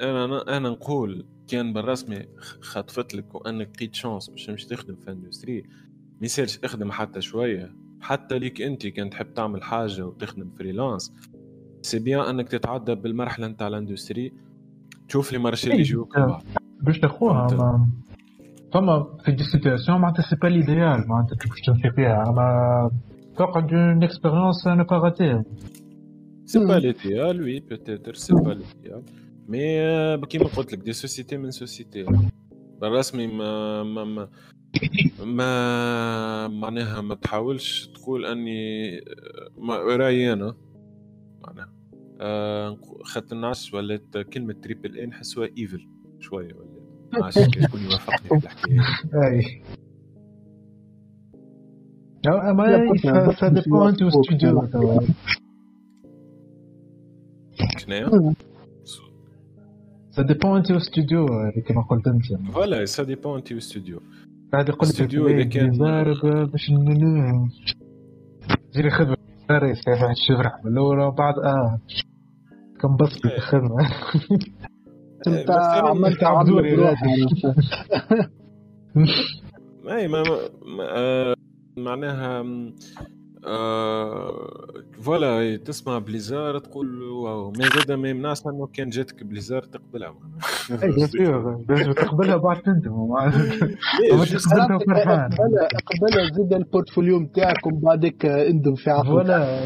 أنا أنا نقول كان بالرسمي خطفت لك وأنك لقيت chance باش تمشي تخدم في industry ما يصيرش اخدم حتى شوية. حتى ليك أنت كان تحب تعمل حاجة وتخدم freelance c'est bien انك تتعدى بالمرحلة نتاع ال industry تشوف les marchés اللي إيه،. بعد. باش تاخوها فما في des situations معناتها c'est pas l'idéal معناتها باش تمشي فيها أما تقعد une expérience à ne pas rater c'est pas. l'idéal oui peut-être c'est pas l'idéal mais كيما قلت لك des sociétés من sociétés بالرسمي ما ما ما, ما معناها ما تحاولش تقول أني ما رأيي أنا معناها خاطر نعرفش ولات كلمة triple A نحسوها evil شوية ولا ما [LAUGHS] عرفتش شكون يوافقني في الحكاية. أي. اما سا ديبون انت ستوديو شنو سا ديبون انت ستوديو كما قلت أنت. فوالا سا ديبون انتي ستوديو قاعد يقول لك استوديو إذا كان- ضارب باش جيني خدمة واحد من الأول وبعد آه. كم [LAUGHS] بس في الخدمه إنت عملت عبدوري. [LAUGHS] اي ما ما- آه، معناها آه voilà تسمع Blizzard تقول wow ما زاد ما يمنعش أنه كان جاتك Blizzard تقبلها. [LAUGHS] لازم تقبلها بعد تندم تقبلها وفرحان. اقبلها زيد ال portfolio نتاعك ومن بعدك اندم في ولا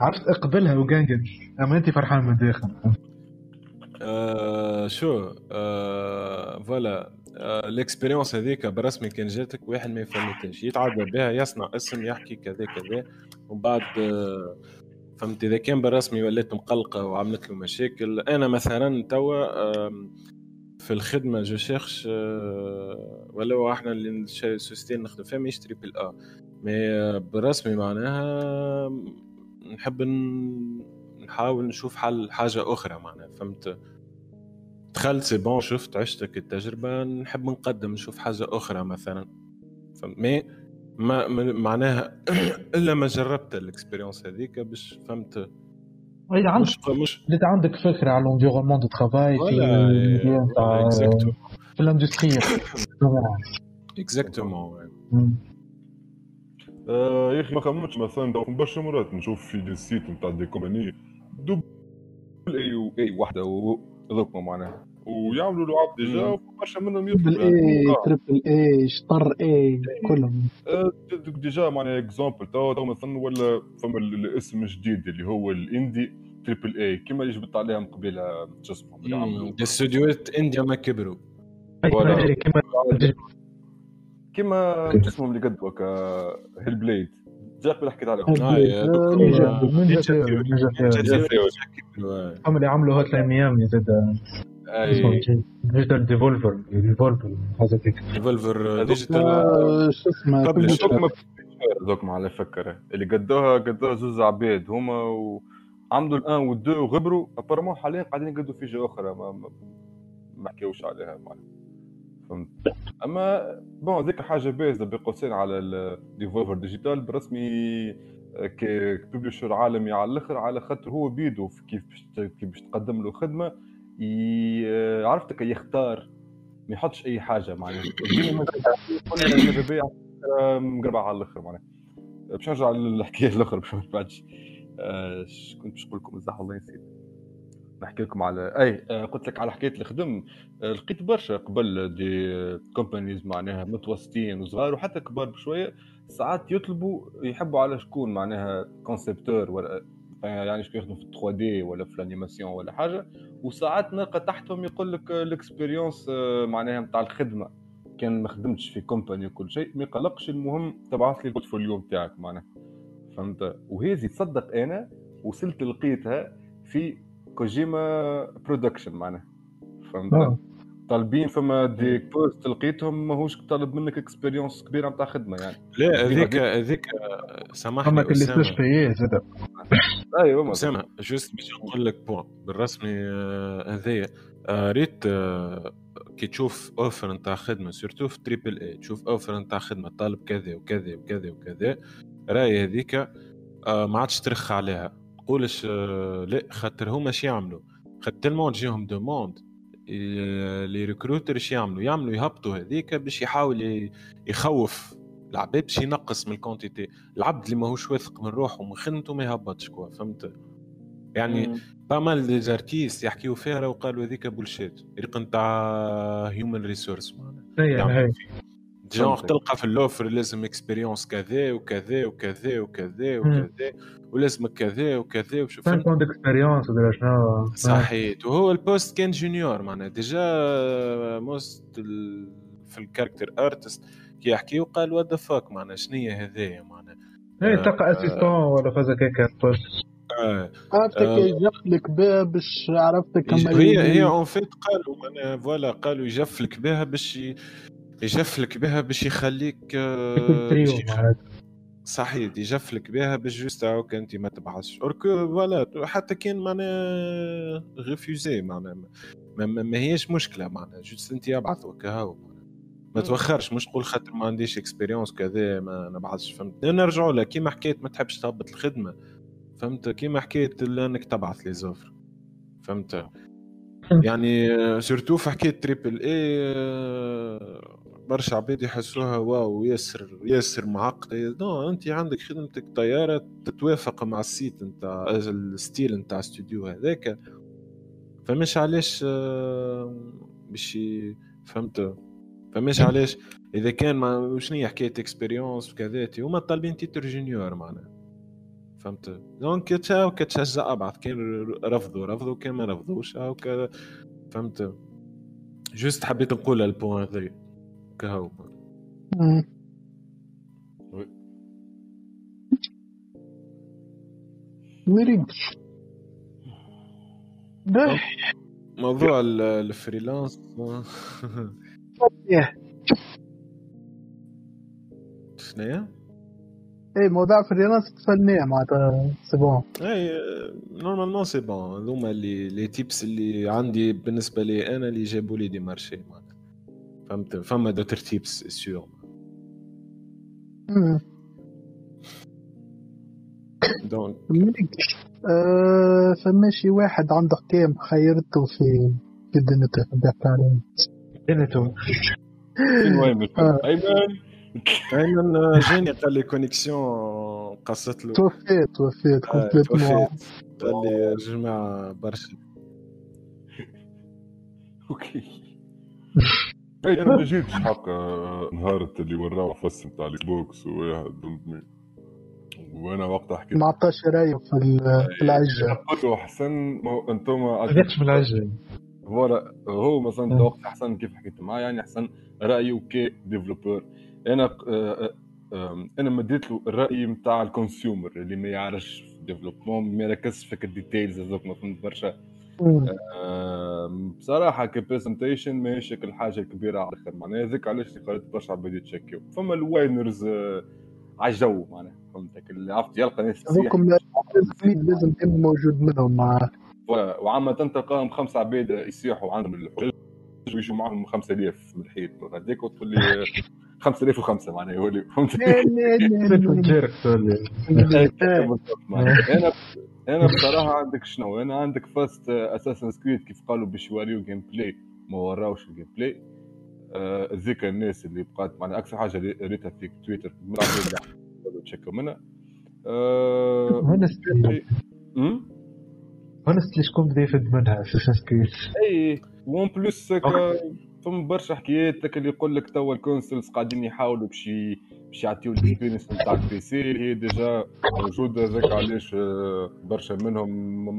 عرفت اقبلها وقنقن أما انت فرحان من الداخل. آه شو؟ آه voilà. آه هذيك بالرسمي كان جاتك واحد ما يفهمتهاش. يتعدى بها يصنع اسم يحكي كذا كذا. ومن بعد آه فهمت إذا كان بالرسمي ولات مقلقة وعملت له مشاكل. أنا مثلا توا في الخدمة je cherche آه، ولو إحنا اللي اللي نخدم فيها ماهيش triple A mais آه، بالرسمي معناها نحب نحاول نشوف حل حاجة أخرى معناها فهمت؟ دخلت c'est bon شفت عشتك التجربة نحب نقدم نشوف حاجة أخرى مثلا فهمت؟ mais ما ما- معناها [CLEARS THROAT] إلا ما جربت ال expérience هذيك باش فهمت؟ اذا عندك مش مش إذا عندك فكرة على ال environnement de travail في ال industry exactement آه يا أخي ما خممتش مثلا برشا مرات نشوف في des sites نتاع des compagnies دوبل اي و اي وحده وذوكما معناها ويعملوا لعاب ديجا مم. وبرشا منهم تريبل يدخلوا اي يعني تريبل اي شطر اي كلهم. آه، ديجا معناها اكزومبل تو تو مثلا ولا فما ال- الاسم الجديد اللي هو الإندي تريبل اي كيما اللي جبت عليها من قبيلة شو اسمه اللي عملوا. دي استوديوهات انديا ما كبروا. ولا. كما كيما شو اسمهم اللي قد هكا Hellblade جا قبل حكيت عليهم آه، نينجا. آه، نينجا آه. هم اللي عملوا Hotline Miami زاد اي Digital Devolver Devolver حاجة هيك Devolver Digital آه، شو اسمه. هذوك ما على فكرة. اللي قدوها قدوها زوز عباد هما وعملوا الآن والدو وغبروا. apparemment حاليا قاعدين يقدوا في جهة أخرى. ما ما, ما حكيوش عليها معناها فهمت. أما bon هذيك حاجة بارزه بين قوسين على ال Devolver Digital برسمي ك publisher عالمي على الأخر على خاطر هو بيدو كيف كيف باش تقدم له خدمة ي- عرفتك يختار ما يحطش أي حاجة معناها. ديما يقول ماذا بيا مقربع على الأخر معناها. باش نرجع للحكاية الأخرى باش ما نبعدش آه، كنت باش نقول لكم الزح والله نسيت نحكي لكم على أي آه، قلت لك على حكاية الخدم. آه، لقيت برشا قبل des companies معناها متوسطين وصغار وحتى كبار بشوية ساعات يطلبوا يحبوا على شكون معناها concepteur ولا يعني شكون يخدم في 3D ولا في ال animation ولا حاجة. وساعات نلقى تحتهم يقول لك ال expérience معناها نتاع الخدمة. كان ما خدمتش في compagnie وكل شيء ما يقلقش المهم تبعث لي ال portfolio نتاعك معناها. فهمت؟ وهذه تصدق أنا وصلت لقيتها في Kojima Production معناها. فهمت؟ آه. طالبين فما des postes لقيتهم ماهوش طالب منك expérience كبيرة نتاع خدمة يعني. لا هذيك هذيك فما سامحني slash في زاد. أيوه mais أسامة juste باش نقول لك bon بالرسمي آه، هذايا آه، ريت آه، كي تشوف offre نتاع خدمة surtout في triple A تشوف offre نتاع خدمة طالب كذا وكذا وكذا وكذا رأي هذيك آه، ما عادش ترخ عليها. تقولش آه، لا خاطر هما شي يعملوا. خاطر tellement تجيهم demandes les recruteurs إيش يعملوا يعملوا يهبطوا هذيك باش يحاول يخوف العباد باش ينقص من ال quantité العبد اللي ماهوش واثق من روحه ومن خدمته ما يهبطش quoi فهمت؟ يعني pas mal des artistes يحكيو فيها وقالوا هذيك bullshit. ريق نتاع human resource معناها. جونغ. تلقى في ال offre لازم expérience كذا وكذا وكذا وكذا. وكذا ولازمك كذا وكذا وشوف 5 ans d'expérience ولا شنو صحيت وهو ال poste كان junior معناها déjà موست ال- في ال character artist كي يحكي وقال what the fuck معناها شنية هذايا معناها اي تلقى assistant ولا فازا poste آه. عرفتك آه. يجفلك بها باش عرفتك هي هي en fait قالوا معناها voilà قالوا يجفلك بها باش يجفلك بها باش يخليك آه، صحيح يجفلك بها باش juste هاوك أنت ما تبعثش. alors que voilà حتى كان معناها refusé معناها ما, ما, ما هيش مشكلة معناها juste أنت ابعث وكا هاو. ما توخرش مش تقول خاطر ما عنديش expérience كذا ما نبعثش فهمت؟ نرجعوا لها. كيما حكيت ما تحبش تهبط الخدمة فهمت؟ كيما حكيت إنك تبعث les offres فهمت؟ يعني surtout في حكايه triple A برشا عباد يحسوها واو ياسر ياسر معقدة. non أنت عندك خدمتك طيارة تتوافق مع ال site نتاع ال style نتاع استوديو هذاك. فمش علاش آه، باش فهمت؟ فماش علاش؟ إذا كان ما شنو حكاية expérience وكذا هما طالبين titre junior معناها. فهمت؟ دونك تشاو كتشجع بعض كان رفضوا رفضوا كان ما رفضوش. هاو فهمت؟ جوست حبيت نقول البوان هذا كهو مريض موضوع الفريلانس. شنو اي موضوع freelance تفنيه معناتها c'est bon اي normalement c'est bon هذوما اللي les tips اللي عندي بالنسبة لي أنا اللي جابوا لي des marchés. معناتها فهمت؟ فما d'autres tips sûr donc. فما شي واحد عنده حكايه خيرته في في دنيته بيحكي عليه دنيته فين وين أيمن. أيمن جاني قال لي connexion قصت له. توفيت توفيت complètement قال لي جماعة برشا. [LAUGHS] OK. [LAUGHS] اي أنا ما [LAUGHS] جيتش حق نهار اللي وراو فص نتاع ال Xbox وواحد وأنا وقتها حكيت ما عطاش رأيه في في العجة. قلت له حسن أنتم ما في العجة. voilà هو مثلا أنت وقت حسن كيف حكيت معاه يعني حسن رأيه كي developer أنا آه، آه، أنا مديت له الرأي نتاع ال consumer اللي ما يعرفش في ال développement ما يركزش في ال details هذوك ما فهمت برشا. بصراحة ك presentation ماهيش شكل حاجة كبيرة على الآخر. معناها هذاك علاش خليت برشا عباد يتشكيو. فما ال whiners آه، على الجو معناها فهمتك اللي عرفت يلقى ناس هذوكم لازم يكون موجود منهم مع وعامة تلقاهم خمسة عباد يسيحوا عندهم الحجج ويجوا معهم 5000 من الحيط. هذاك وتقول لي 5005 معناها يولي فهمت أنا أنا بصراحة عندك شنو؟ أنا عندك فاست اساسن سكريد كيف قالوا باش يوريو جيم بلاي ما وراوش الجيم بلاي ذيك الناس اللي بقات معناها أكثر حاجة ريتها في تويتر. تشيكوا منها honestly شكون بدا يفد منها Assassin's Creed اي و en plus ثم برشا حكايات اللي يقول لك توا ال consoles قاعدين يحاولوا باش باش يعطيو ال experience نتاع ال PC. هي déjà موجودة هذاك علاش آه، برشا منهم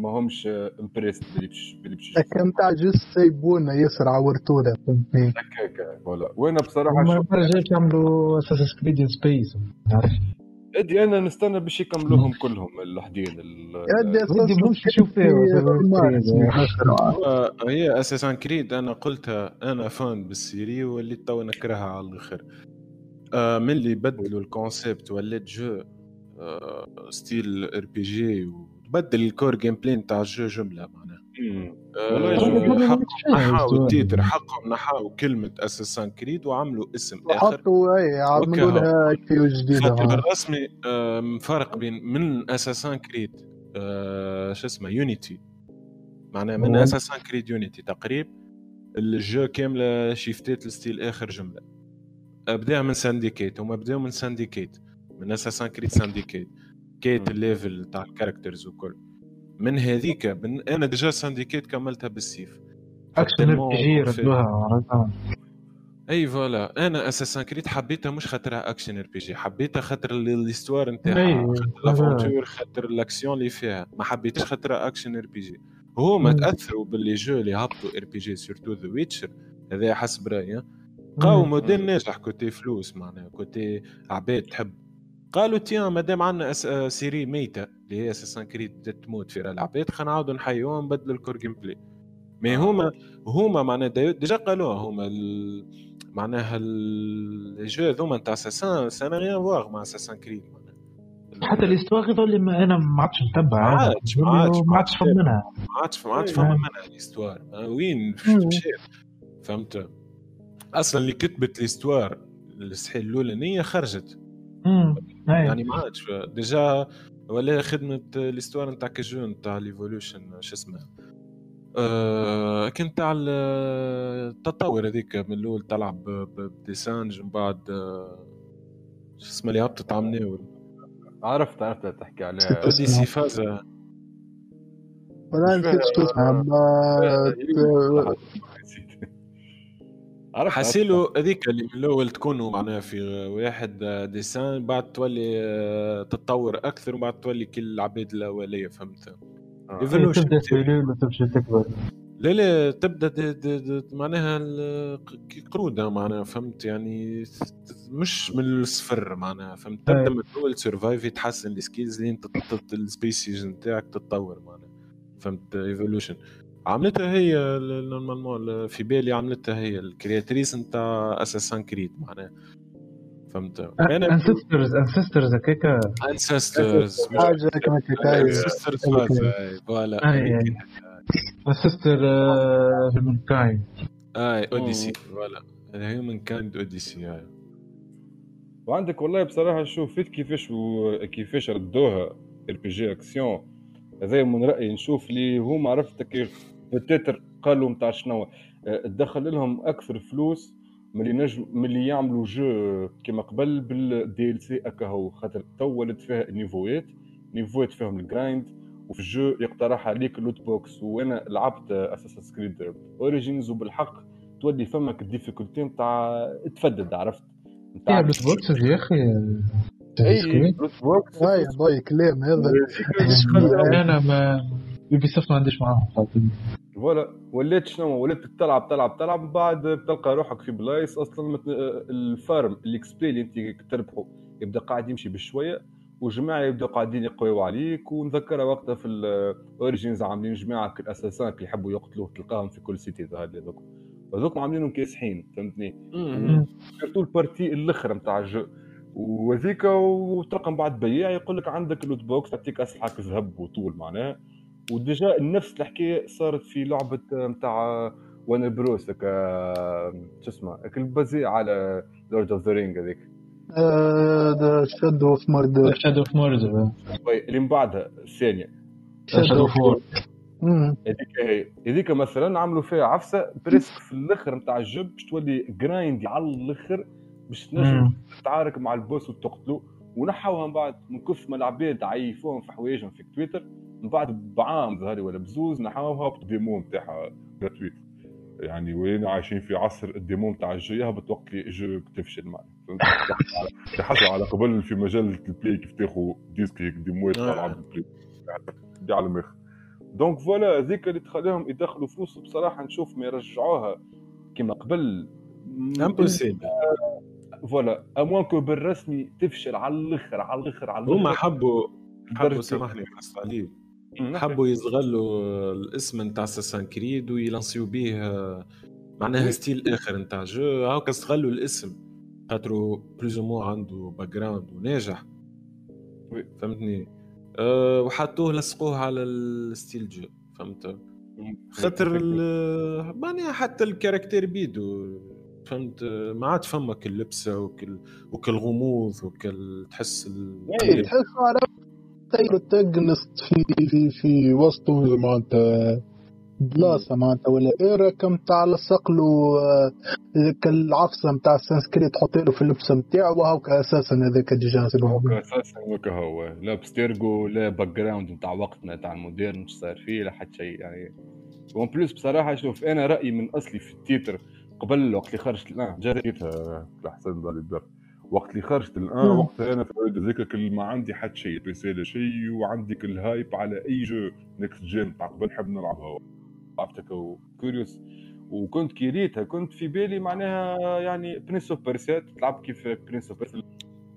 ما همش impressed باللي باش باللي باش هكا نتاع just سيبونا ياسر عورتونا فهمتني؟ هكاك voilà. وأنا بصراحة ما برجعت يعملوا Assassin's Creed سبيس ادي أنا نستنى باش يكملوهم كلهم الوحدين ادي نشوف هي Assassin's Creed أنا قلتها أنا fan بال série وليت تو نكرهها على الآخر. آه من اللي بدلوا ال concept ولات jeu آه style RPG وبدل ال core gameplay نتاع ال jeu جملة معناها. حقهم نحاو ال titre حقهم نحاو كلمة Assassin's Creed وعملوا اسم آخر. حطوا أي عملوا لها كيو جديدة بالرسمي فرق بين من Assassin's Creed شو اسمه Unity. معناها من Assassin's Creed Unity تقريب. ال jeu كاملة shift ات ال style آخر جملة. بدا من Syndicate هما بداو من Syndicate من Assassin's Creed Syndicate كيت ال level تاع ال characters وكل. من هذيك من أنا déjà Syndicate كملتها بالسيف. action RPG ردوها أي voilà. أنا Assassin's Creed حبيتها مش خاطرها action RPG حبيتها خاطر ال histoire نتاعها خاطر l'aventure خاطر الاكسيون اللي فيها. ما حبيتش خاطرها action RPG. هما تأثروا باللي jeux اللي هبطوا RPG surtout The Witcher هذا حسب رأيي. لقاو موديل ناجح côté فلوس معناها côté عباد تحب. قالوا tiens مادام عندنا آه، série ميتة. اللي هي Assassin's Creed تموت في العباد خلينا نعاودوا نحيوها نبدلوا ال core gameplay mais هما هما معناها déjà قالوها هما معناها ال jeux هذوما نتاع ça n'a rien à voir مع Assassin's Creed حتى ال histoire يظل أنا ما عادش متبع. ما عادش ما عادش فهم منها. ما عادش ما عادش فهم منها ال histoire وين؟ مشيت فهمت؟ أصلا اللي كتبت الاستوار السحيل الاولانيه خرجت. يعني ما عادش ديجا ولا خدمة الاستوار نتاع كجو نتاع ليفولوشن شو اسمه؟ آه كنت تاع التطور هذيك من الأول تلعب بديسانج من بعد آه، شو اسمه اللي هبطت على مناول عرفت عرفت تحكي عليها [LAUGHS] أوديسي فازا. ولا نسيت شو اسمها عرفت حسيلو هذيك اللي من الأول تكونوا معناها في واحد des singes بعد تولي آه، تتطور أكثر وبعد تولي كل العباد الأولية فهمت؟ evolution تبدأ تقليل وتمشي تكبر. لا لا تبدأ دي دي دي معناها قرودة معناها فهمت؟ يعني مش من الصفر معناها فهمت؟ تبدأ. من الأول survive يتحسن ال skills لين ال species نتاعك تتطور معناها فهمت؟ evolution عملتها هي normalement في بالي عملتها هي ال créatrice نتاع Assassin's Creed معناها. فهمت؟ أنا Ancestors Ancestors هكاكا. Ancestors حاجة كما Ancestors voilà. أي أي. Ancestors Human kind أي Odyssey voilà. Humankind Odyssey هاي وعندك والله بصراحة شفت كيفاش. كيفاش ردوها RPG action هذا من رأيي نشوف اللي هما عرفت كيف. peut-être قالوا نتاع شنو آه، تدخل لهم أكثر فلوس من اللي نجم من اللي يعملوا jeu كما قبل بال DLC هكا هو. خاطر تو ولات فيها ال niveau ات niveau ات فيهم ال grind وفي ال jeu يقترح عليك ال loot box وأنا لعبت Assassin's Creed Origins وبالحق تولي فمك ال difficulté نتاع تفدد عرفت؟ نتاع بس boxes يا أخي. اي loot box هاي ضاي كلام هذا أنا ما Ubisoft ما عنديش معاهم. خاطر voilà. وليت شنو؟ وليت تلعب تلعب تلعب من بعد بتلقى روحك في بلايص أصلا مت... ال farm ال XP اللي أنت تربحه يبدأ قاعد يمشي بشوية وجماعة يبداو قاعدين يقويوا عليك ونذكرها وقتها في ال Origins عاملين جماعة ال assassins اللي يحبوا يقتلوه تلقاهم في كل city هذوك. هذوك عاملينهم كاسحين فهمتني؟ surtout ال partie الآخر نتاع ال jeu. وهذيك وتلقى من بعد بياع يقول لك عندك ال loot box تعطيك أسلحة ذهب وطول معناها. و déjà نفس الحكاية صارت في لعبة نتاع Warner Bros هكا شو اسمه هاك ال basé على Lord of the Rings هذيك. the Shadow of Mordor Shadow of Mordor oui، اللي من بعدها الثانية. Shadow of هذيك هي. هذيك مثلا عملوا فيها عفسة presque في الأخر نتاع ال jeu باش تولي grind على الأخر باش تنجم تتعارك مع ال boss وتقتلو. ونحوها من بعد من كثر ما العباد عيفوهم في حوايجهم في تويتر من بعد بعام ظهري ولا بزوز نحوها بال démo نتاعها gratuite يعني وين عايشين في عصر ال démo نتاع ال jeu يهبط وقت اللي ال jeu تفشل معنا تحسوا على قبل في مجال ال Play كيف تاخذ disque هيك ديموات تاع العاب ال Play دي على المخ. donc voilà هذيك اللي تخليهم يدخلوا فلوس بصراحة نشوف ما يرجعوها كما قبل. impossible voilà à moins que بالرسمي تفشل على الأخر على الأخر على الأخر. هما حبوا حبوا سامحني حس عليه. حبوا يصغلوا الاسم نتاع Assassin's Creed ويلانسيو به آه، معناها. style آخر نتاع jeu. هاكا استغلوا الاسم خاطرو plus ou moins عنده background وناجح. وي. فهمتني؟ أه وحطوه لصقوه على الستيل جو. فهمت؟ خاطر معناها حتى الكاركتير بيدو. فهمت؟ ما عاد فمك اللبسه وكل وكل غموض وكل تحس ال... اي تحس تجنست في في في وسطه معناتها بلاصه معناتها ولا ايرا كم تاع لصق له ذيك العفسة نتاع السانسكريت تحط له في اللبسة نتاعو وهاك أساسا هذاك ديجا أساسا هوكا هو. لا بستيرجو لا باك جراوند نتاع وقتنا تاع المودرن مش صار فيه لا حتى شيء يعني. وإن بليس بصراحة شوف أنا رأيي من أصلي في التيتر قبل وقت اللي خرجت الان جريتها أحسن الدر. وقت اللي خرجت الآن. وقتها أنا في ذيك كل ما عندي حتى شيء لا شيء وعندي كل هايب على أي جو نكست جين تاع قبل نحب نلعبها. عرفتك؟ كوريوس وكنت كي ريتها كنت في بالي معناها يعني برنس اوف بيرسات تلعب كيف برنس اوف بيرسات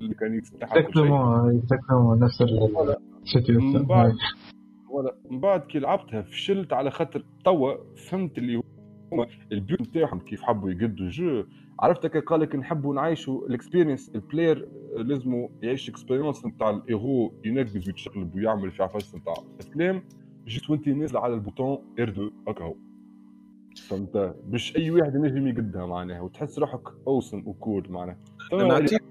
ال mechanics تاعها. exactement exactement نفس من بعد من بعد كي لعبتها فشلت على خاطر توا فهمت اللي هما ال but نتاعهم كيف حبوا يقدوا ال jeu. عرفت كي قال لك نحبوا نعيشوا ال experience ال player لازموا يعيش experience نتاع ال héros ينقز ويتشقلب ويعمل في عفاس نتاع الكلام جيت وانت نازل على ال bouton R 2 هكا هو. فهمت؟ باش أي واحد ينجم يقدها معناها وتحس روحك awesome و cool معناها. نعطيك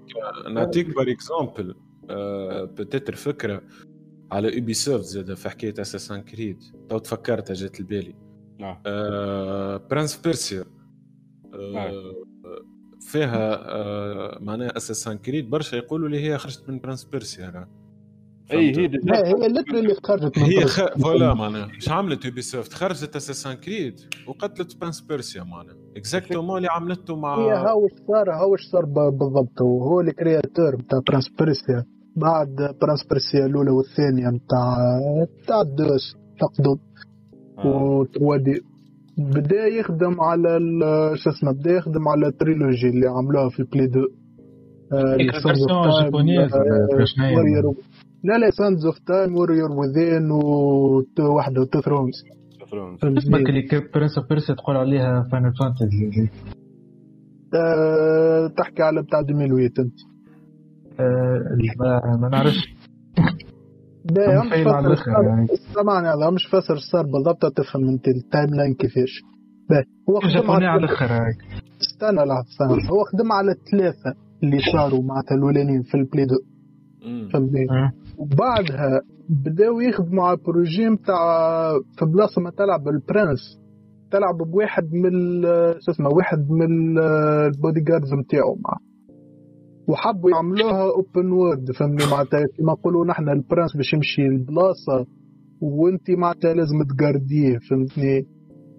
نعطيك بار اكزومبل بتتر فكرة على Ubisoft زاد في حكاية Assassin's Creed تو تفكرتها جات لبالي. نعم آه Prince Persia نعم. آه. فيها آه معناها Assassin's Creed برشا يقولوا لي هي خرجت من Prince Persia راه اي هي لا هي اللتر اللي خرجت من هي. خ... voilà معناها. مش عملت Ubisoft خرجت Assassin's Creed وقتلت Prince Persia معناها. exactement اللي عملته مع هي هاوش صار هاوش صار ب- بالضبط؟ هو الكرياتور بتاع ترانسبيرسيا بعد ترانسبيرسيا الأولى والثانية بتاع بتاع الدوس تقدم آه. و دي بدأ يخدم على ال- شو اسمه بدأ يخدم على التريلوجي اللي عملوها في بلي دو آه، ولا آه، نايم؟ Warrior- لا لا سانز اوف تايم ووريور وذين وواحده وتو ثرونز اسمك اللي Prince of Persia تقول عليها Final Fantasy آه، تحكي على بتاع 2008 أنت. ما نعرفش. [LAUGHS] لا هم مش على يعني. سامعني هذا مش فاكر صار بالضبط تفهم انت ال timeline كيفاش. باهي هو خدم على على الآخر هاك. استنى لحظة استنى. هو خدم على الثلاثة اللي صاروا معناتها الأولانيين في ال Play deux. فهمتني؟ مم. وبعدها بداو يخدموا على projet نتاع في بلاصة ما تلعب ال prince تلعب بواحد من شو اسمه واحد من ال- ال bodyguards نتاعو معاه. وحبوا يعملوها open world فهمني؟ معناتها كيما نقولوا نحن ال prince باش يمشي البلاصة وانت معناتها لازم تجارديه فهمتني؟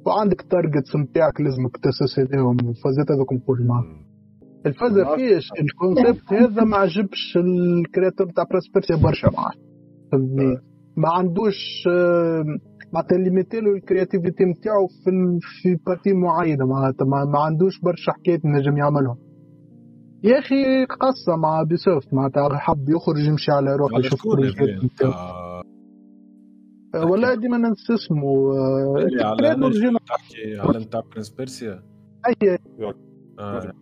وعندك targets نتاعك لازمك تسوسيديهم الفازات هذوك نقول معاه الفازة فيش ال concept هذا ما عجبش ال créateur تاع Prince Persia برشا معاه فهمتني؟ ما عندوش آه، معناتها limité له ال créativité نتاعو في في partie معينة معناتها ما عندوش برشا حكايات نجم يعملهم. يا أخي قصة مع Ubisoft معناتها حب يخرج يمشي على روحه يشوف. نتاع- آه، والله ديما ننسى اسمه آه، على تحكي على نتاع Prince Persia آه.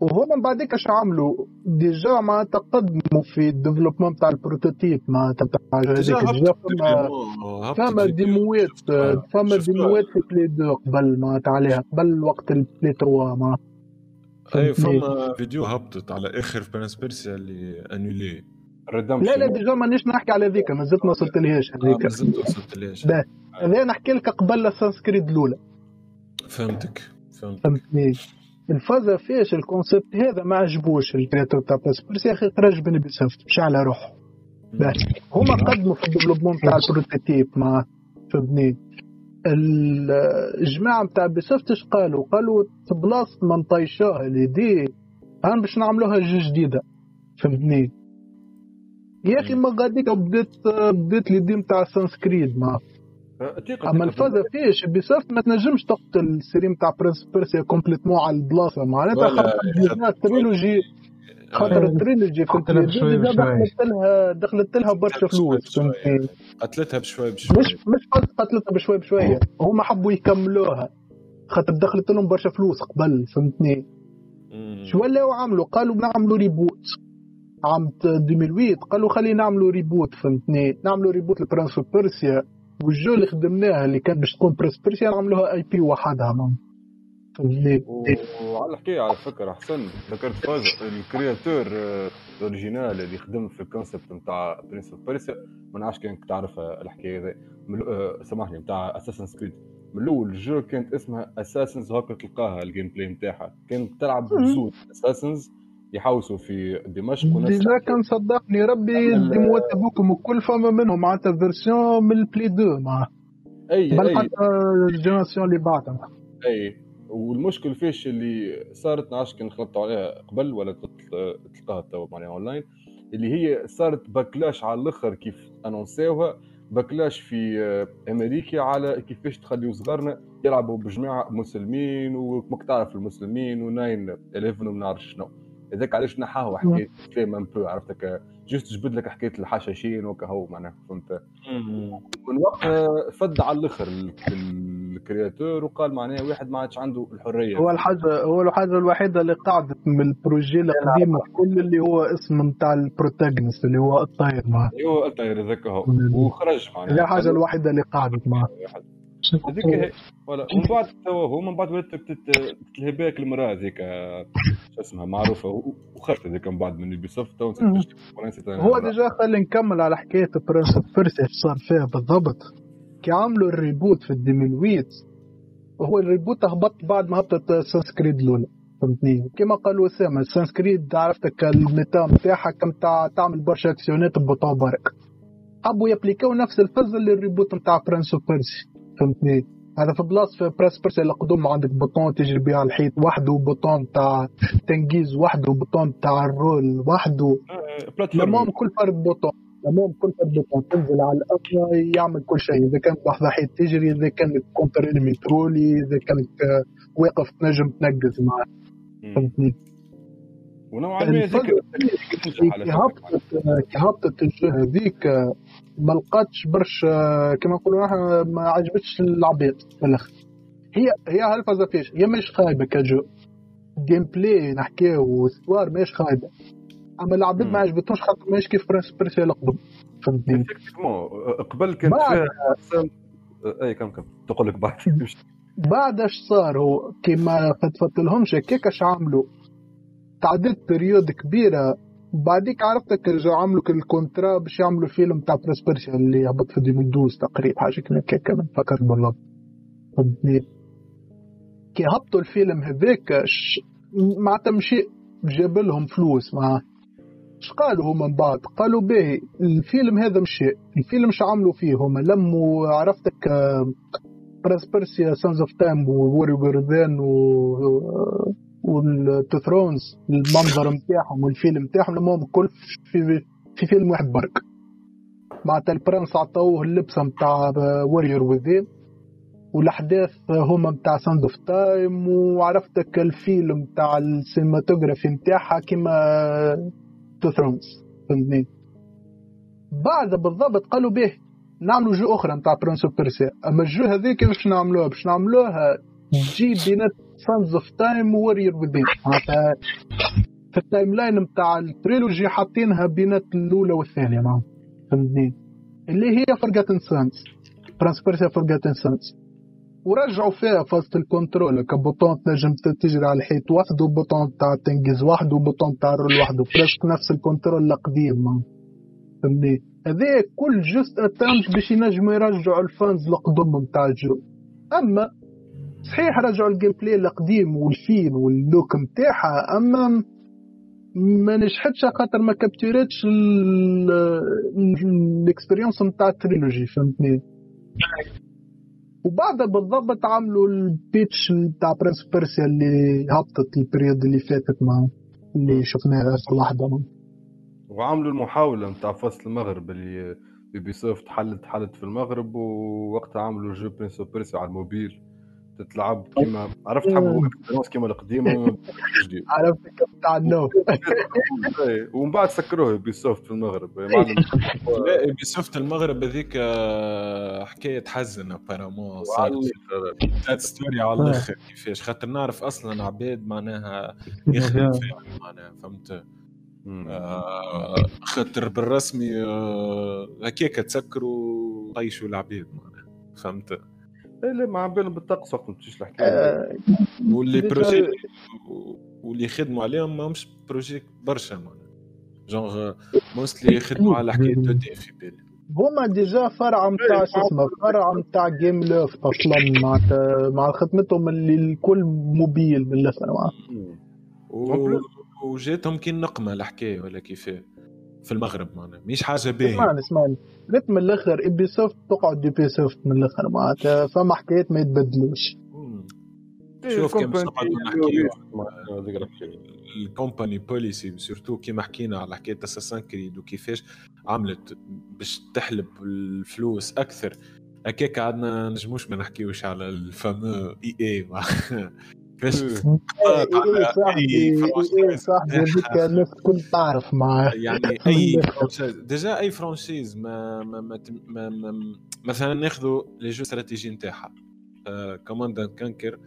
وهما من بعديك اش عملوا déjà معناتها قدموا في ال développement تاع ال prototype معناتها تاع هذيك déjà فما فما. démo وات شفتها. فما. démo وات في Play 2 قبل معناتها عليها قبل وقت ال Play 3 ما اي فهمتني؟ فما فيديو هبطت على آخر Prince Persia اللي annulé لا لا déjà مانيش نحكي على ذيك مازلت ما وصلت لهاش هذيك. مازلت وصلت ليش لا. هذا نحكي لك قبل Assassin's Creed الأولى. فهمتك فهمت. فهمتني الفازة فيش ال concept هذا ما عجبوش ال créateur تاع بس يا أخي خرج من Ubisoft مشى على روحه. باهي. هما قدموا في ال développement تاع ال prototype مع فهمتني. الجماعة نتاع Ubisoft اش قالوا؟ قالوا بلاصه ما نطيشوها l'idée هان باش نعملوها jeu جديدة. فهمتني؟ يا أخي من غاديك بديت بديت l'idée نتاع Assassin's Creed ما. أما الفازة فيش. Ubisoft ما تنجمش تقتل ال série نتاع Prince Persia complètement على البلاصة معناتها ولا خاطر ال trilogie آه. ال trilogie بشوي بشوي. دخلت لها دخلت لها برشا فلوس. فهمتني. قتلتها بشوي بشوي. مش مش قتلتها بشوي بشويه هما حبوا يكملوها. خاطر دخلت لهم برشا فلوس قبل فهمتني. شو ولاو عملوا؟ قالوا بنعملوا reboot. عام 2008 قالوا خلينا نعملوا reboot فهمتني؟ نعملوا reboot ل Prince of Persia وال jeu اللي خدمناها اللي كان باش تكون Prince Persia نعملوها IP وحدها وعلى الحكاية على فكرة أحسن. ذكرت فاز ال créateur آه، ال original اللي خدم في ال concept نتاع Prince of Persia ما نعرفش كانك تعرف الحكاية هذه آه، سامحني نتاع Assassin's Creed من الأول ال jeu كانت اسمها Assassins هاكا تلقاها ال gameplay نتاعها كانت تلعب. بزوز assassins يحوسوا في دمشق وناس déjà كان صدقني ربي ال- ال démo وات هذوكم الكل فما منهم معناتها version من ال Play 2 مع أي بل اي حتى ال génération اللي بعدها. أي. والمشكل فيش اللي صارت نعرفش كان خلطوا عليها قبل ولا تلقاها تو معناها أونلاين اللي هي صارت backlash على الأخر كيف annonc اوها backlash في آه، أمريكا على كيفاش تخليو صغارنا يلعبوا بجماعة مسلمين وماك تعرف المسلمين و9 11 وما نعرف شنو. هذاك علاش نحاو حكاية الاسلام un peu عرفتك؟ juste جبد لك حكايه الحشاشين وكهو معناها فهمت. من وقتها فد على الآخر ال- ال créateur وقال معناها واحد ما عادش عنده الحرية. هو الحاجة هو الحاجة الوحيدة اللي قعدت من ال projet القديم كل اللي هو اسم نتاع ال protagoniste اللي هو الطاير معاه أيوه الطاير هذاك هو. وخرج معناها. هي الحاجة الوحيدة اللي قعدت معاه. هذيك ولا ومن بعد توا هو من بعد ولات بك المراه هذيك شو اسمها معروفة وخرجت هذيك من بعد من Ubisoft. هو déjà خلينا نكمل على حكاية Prince of Persia صار فيها بالضبط. كي عملوا ال reboot في 2008 هو ال reboot هبط بعد ما هبطت Assassin's Creed الأولى فهمتني؟ كما قالوا Assassin's Creed عرفتك ال meta نتاعها كم تعمل برشا action ات ب bouton برك حبوا ي appliqu او نفس الفازة لل reboot نتاع Prince of Persia فهمتني؟ هذا في بلاص في Prince Persia القدم عندك bouton تجري بها على الحيط وحده و bouton تاع تنقيز وحده و bouton تاع ال roll وحده آه، المهم كل فرد bouton المهم كل فرد bouton تنزل على الأرض يعمل كل شيء. إذا كانت لحظة حيط تجري إذا كانت contre ennemi ت roll ي إذا كانت آه، واقف تنجم تنقز معاه. فهمتني؟ ونوعا ما هذيك آه، هبطت ال jeu هذيك آه، ما لقاتش برشا آه، كما نقولوا ما عجبتش العباد في الآخر. هي هي هالفازا فيش هي مش خايبة ك jeu. gameplay نحكيو و histoire مش خايبة. أما العباد مم. ما عجبتهمش خاطر ماهيش كيف Prince Persia القدم فهمتني؟ effectivement قبل كانت أي كم كم. تقول لك بعد. [LAUGHS] بعد اش صار؟ هو كيما فضفت لهمش هكاك اش عملوا؟ تعديت période كبيرة بعديك عرفتك رجعوا عملوا ال contrat باش يعملوا فيلم تاع Prince Persia اللي هبط في 2012 تقريبا حاجة كنا هكاك ما نفكر بالله فهمتني؟ كي هبطوا الفيلم هذاك معناتها مشي جاب لهم فلوس مع اش قالوا هما من بعد؟ قالوا باهي الفيلم هذا مشي. الفيلم اش عملوا فيه هما؟ لموا عرفتك آه، Prince Persia Sands of Time و Warrior Within و وال Two Thrones المنظر نتاعهم والفيلم نتاعهم المهم كل في في فيلم واحد برك. معناتها ال prince عطاوه اللبسة نتاع Warrior Within والأحداث هما نتاع Sands of Time وعرفتك الفيلم نتاع السينماتوجرافي نتاعها كيما Two Thrones فهمتني؟ بعد بالضبط قالوا باهي نعملوا jeu أخرى نتاع Prince of Persia أما ال jeu هذيك باش نعملوها؟ باش نعملوها تجي بينات Sands of Time و Warrior Within معناتها في ال timeline نتاع ال trilogie حاطينها بينات الأولى والثانية معهم فهمتني؟ اللي هي Forgotten Sands Prince Persia Forgotten Sands ورجعوا فيها فازة ال control. ك bouton تنجم تجري على الحيط وحده و bouton تاع تنقز وحده و bouton تاع ال roll وحده presque نفس ال control القديم. فهمتني؟ هذا كل جزء اتمت باش ينجموا يرجعوا ال fans القدم نتاع ال jeu. أما صحيح رجعوا ال gameplay القديم وال feel وال look نتاعها أما ما نجحتش خاطر ما كابتوريتش ال expérience نتاع ال trilogie فهمتني وبعدها بالضبط عملوا ال pitch نتاع Prince Persia اللي هبطت ال période اللي فاتت معه اللي شفناها آخر لحظة. وعملوا المحاولة نتاع فصل المغرب اللي Ubisoft حلت حلت في المغرب ووقتها عملوا jeu Prince of Persia على الموبيل تتلعب كيما عرفت حبوا اكسبيريونس كيما القديمة؟ [LAUGHS] جديد. عرفتك بتاع النو [LAUGHS] إيه، ومن بعد سكروه يوبي سوفت في المغرب. معلم. لا يوبي سوفت المغرب هذيك آه، حكاية حزن ابارامون صارت ستوري على الآخر كيفاش. خاطر نعرف أصلا عباد معناها يخدم فيها معناها فهمت. آه، خاطر بالرسمي آه، هكاك تسكروا طيشوا العباد معناها فهمت؟ إيه، لا ما بالهم بالطقس وقت ما تمشيش الحكاية آه، واللي بروجي واللي يخدموا عليهم ماهمش بروجي برشا معناها. جونغ موستلي يخدموا على حكاية دو دي في بالي هما ديجا فرع نتاع شو اسمه فرع نتاع جيم لوفت أصلا مع مع خدمتهم اللي الكل موبيل من الآخر مع مم. و... وجاتهم كي نقمه الحكاية ولا كيفاه. في المغرب معناها. مش حاجة باهيه اسمعني اسمعني. ريت من الأخر Ubisoft تقعد Ubisoft من الأخر معناتها فما حكايات ما يتبدلوش. إيه، شوف مع- هذيك الحكاية. ال company policy surtout كيما حكينا على حكاية Assassin's Creed وكيفاش عملت باش تحلب الفلوس أكثر. هكاك عندنا نجموش ما نحكيوش على ال fameux EA كيفاش إيه. إيه على صاحبي هذيك [LAUGHS] الكل تعرف معاه. يعني [LAUGHS] أي ديجا أي فرانشيز ما ما ما, تم- ما, ما مثلا ناخذوا لي جو استراتيجي نتاعها. آه كوماند كانكر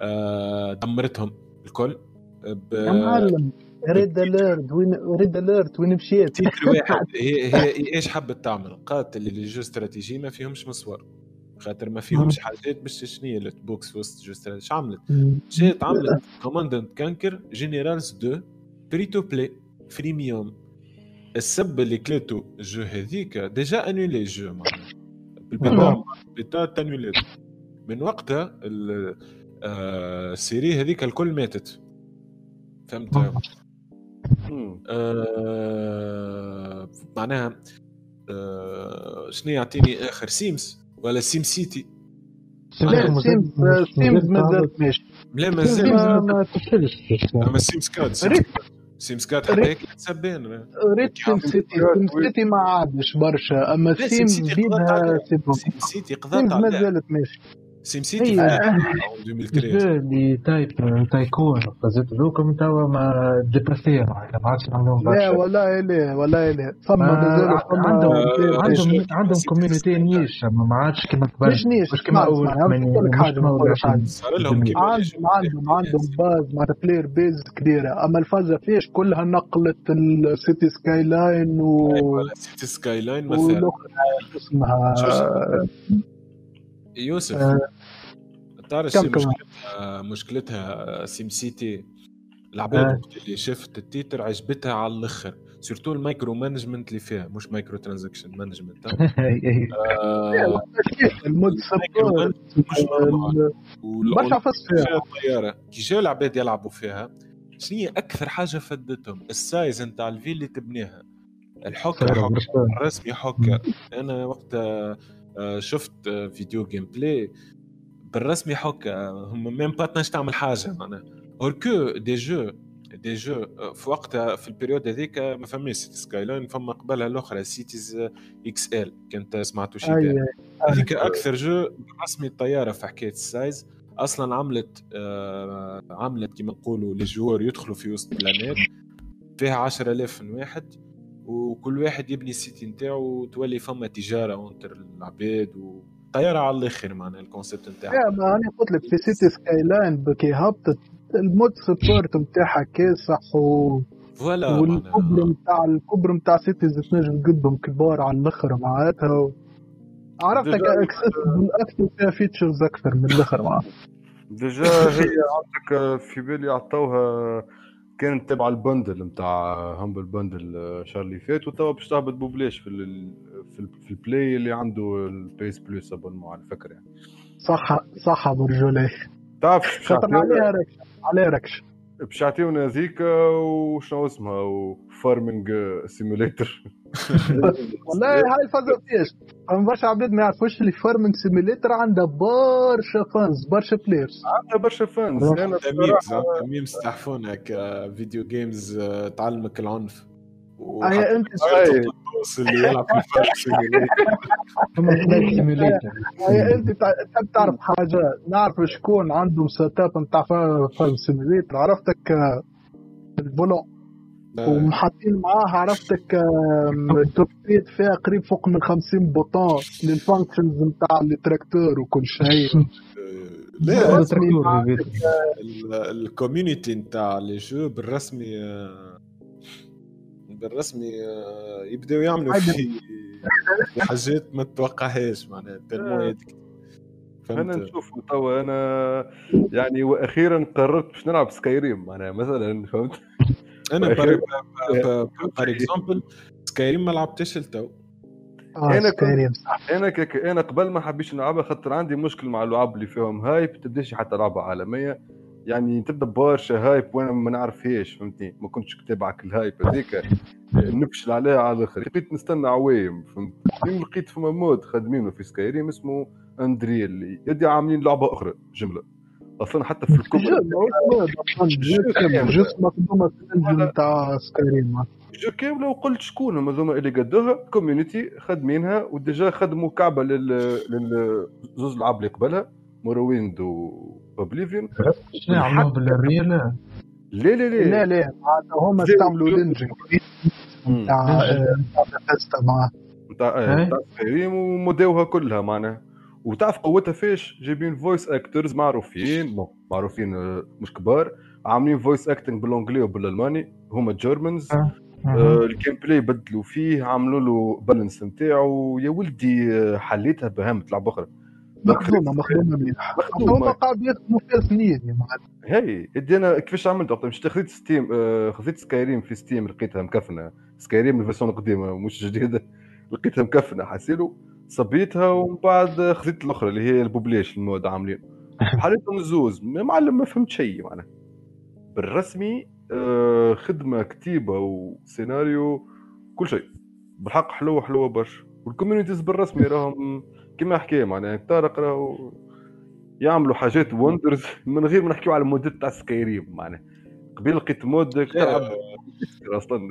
آه دمرتهم الكل ب يا معلم ريد أليرت وين ريد أليرت وين مشيت؟ تيتر واحد. [LAUGHS] هي هي إيش حبت تعمل؟ قالت اللي لي جو استراتيجي ما فيهمش مصور. خاطر ما فيهمش حاجات باش شنو هي بوكس وسط جوست إيش عملت؟ جات عملت كوماندنت كانكر جينيرالز 2 فري تو بلاي فريميوم السب اللي كليتو الجو هذيك ديجا انولي الجو معناها. بالبيتا بيتا تانولي من وقتها آه، السيري هذيك الكل ماتت. فهمت؟ آه معناها آه شنو يعطيني آخر سيمز؟ ولا سيم سيتي لا سيمز سيمز مازال ماشي لا مازال ما تفشلش أما سيمز كات سيمز كات حتى هيك تسبين ريت سيم سيتي سيم سيتي ما عادش برشا. أما سيمز بيدها سيم سيتي قضات مازالت ماشي سيم سيتي اللي تايب تايكون فزت ذوكم توا ما معناتها ما عادش عندهم لا والله لا والله لا مازالوا عندهم عندهم عندهم community niche ما عادش كما قبل مش niche مش كما اول نقول لك حاجة صار لهم عندهم عندهم عندهم base مع player base كبيره اما الفازه فيش كلها نقلت ال Cities Skylines و Cities Skylines مثلا اسمها يوسف آه. تعرف شو مشكلتها مشكلتها Sim City؟ العباد آه. اللي شفت ال titre عجبتها على الأخر سيرتو المايكرو مانجمنت اللي فيها مش مايكرو ترانزكشن مانجمنت [LAUGHS] [LAUGHS] المود برشا فيها. الطياره كي جاو العباد يلعبوا فيها شنو هي أكثر حاجة فدتهم؟ السايز نتاع الفيل اللي تبنيها. الحكه الرسمي حكه أنا وقتها شفت فيديو جيم بلاي بالرسمي حك هم ميم با تنجم تعمل حاجة معناها. اوركو دي جو دي جو في وقتها في البريود هذيك ما فماش سيتي سكاي لاين فما قبلها الأخرى سيتيز إكس إل. كنت سمعتوا شي هذيك أكثر جو رسمي الطيارة في حكاية السايز. أصلا عملت آه عملت كما نقولوا لي جوار يدخلوا في وسط بلانيت. فيها 10000 من واحد. وكل واحد يبني السيتي نتاعو وتولي فما تجارة انتر العباد و طيارة على الآخر معناها الكونسيبت نتاعها. يا ما أنا قلت لك في Cities Skylines بكي هبطت ال mod support نتاعها كاسح et voilà والكبر نتاع الكبر نتاع cities تنجم تقدم كبار على الآخر معناتها و... عرفتك accessible أكثر فيها features أكثر من الآخر معناتها. déjà [LAUGHS] هي عندك في بالي عطوها كانت تبع ال bundle نتاع Humble Bundle الشهر اللي فات وتوا باش تهبط ببلاش في ال في, في البلاي اللي عنده البيس بلس ابونمون على فكرة يعني. صح صح برجولي. تعرف خاطر عليها ركش عليها ركش. باش يعطيونا ذيك وشنو اسمها؟ وفارمينج سيموليتر [LAUGHS] والله هاي الفازة فيش اما برشا عباد ما يعرفوش اللي فارمينج سيموليتر عندها برشا فانز برشا بلايرز عندها برشا فانز أنا ميمز ميمز تحفون هيك فيديو جيمز تعلمك العنف. هي انت اللي يلعب في هي انت تحب تعرف حاجة نعرف شكون عنده setup نتاع Farm Simulator عرفتك ال volant ومحطين معاه عرفتك توبيت فيها قريب فوق من 50 bouton لل functions نتاع التراكتور وكل شيء لا ال community نتاع les jeux بالرسمي بالرسمي يبداو يعملوا في حاجات ما تتوقعهاش معناها tellement أنا نشوف توا أنا يعني وأخيرا قررت باش نلعب Skyrim معناها مثلا فهمت؟ أنا par exemple Skyrim ما لعبتش لتوا آه أنا صح. أنا كك أنا قبل ما حبيتش نلعبها خاطر عندي مشكل مع اللعب اللي فيهم hype تبدأش حتى لعبة عالمية. يعني تبدأ برشا hype وأنا ما نعرفهاش فهمتني؟ ما كنتش كتابعك ال hype هذيك نفشل عليها على الآخر. بقيت نستنى عوايم فهمت؟ لقيت فما mod خادمينه في Skyrim اسمه Enderal يدي عاملين لعبة أخرى جملة. أصلا حتى في Skyrim. جو كامله وقلت شكون هما هذوما اللي قدوها community خادمينها و déjà خدموا كعبة لل للزوز العاب اللي قبلها Morrowind و Oblivion شنو عملوها بالريال لا لا لا لا لا هما استعملوا ال engine تاع تاع مع تاع Skyrim ومداوها كلها معناها وتعرف قوتها فيش جايبين voice actors معروفين معروفين مش كبار عاملين voice acting بالانجلي وبالالماني هما Germans ال gameplay بدلوا فيه عملوا له balance نتاعو يا ولدي حليتها بهم تلعب أخرى مخدومه [LAUGHS] مخدومه مليح هما قاعد يخدموا فيها سنين هي ادي أنا كيفاش عملت وقت مش خذيت Steam آه، خذيت Skyrim في Steam لقيتها مكفنة. Skyrim ال version القديمة مش جديدة. [LAUGHS] لقيتها مكفنة حسيلو. صبيتها ومن بعد خذيت الأخرى اللي هي ال publish ال mod عاملين. [LAUGHS] حليتهم الزوز ما معلم ما فهمت شيء معناها. بالرسمي آه، خدمة كتيبة وسيناريو كل شيء بالحق حلوة حلوة برشا. وال communities بالرسمي راهم كما حكي معناها طارق راهو يعملوا حاجات wonders من غير ما نحكيو على المودات تاع Skyrim معناها قبيل لقيت mod تلعب [LAUGHS] أصلا.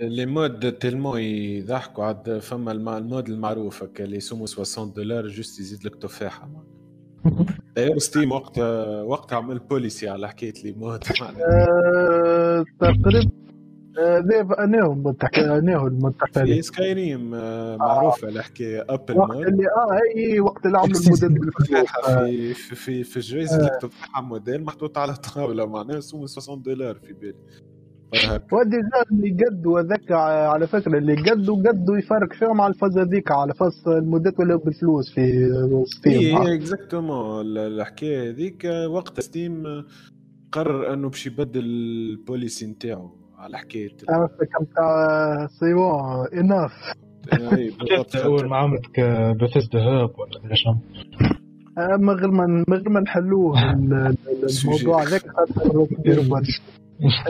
les mods tellement يضحكوا عاد فما الم- ال mod المعروف هكا اللي يسمو 60 دولار juste يزيد لك تفاحة داير Steam وقتها وقتها عمل policy على حكاية les mods. آه، تقريبا آه، اناهم المنتقل في سكايريم آه، معروفه الحكاية ابل وقت اللي آه اي وقت اللي عملوا [LAUGHS] الموديل [LAUGHS] في في في, في الجوائز لك تفاحه موديل محطوط على طاولة معناها سمو 60 دولار في بالي. فرهك. ودي جا اللي قدوا هذاك على فكرة اللي قدوا قدوا يفرق فيهم على الفاز هذيك على فاز المودات ولا بالفلوس في ستيم اي اكزاكتومون الحكاية هذيك وقت ستيم قرر أنه باش يبدل البوليسي نتاعو. على حكاية عرفتك نتاع سي بون اناف اول ما عملت بثيسدا هاب ولا إيش؟ من غير ما من غير ما نحلوه [LAUGHS] ال- ال- الموضوع. هذاك خاطر كبير برشا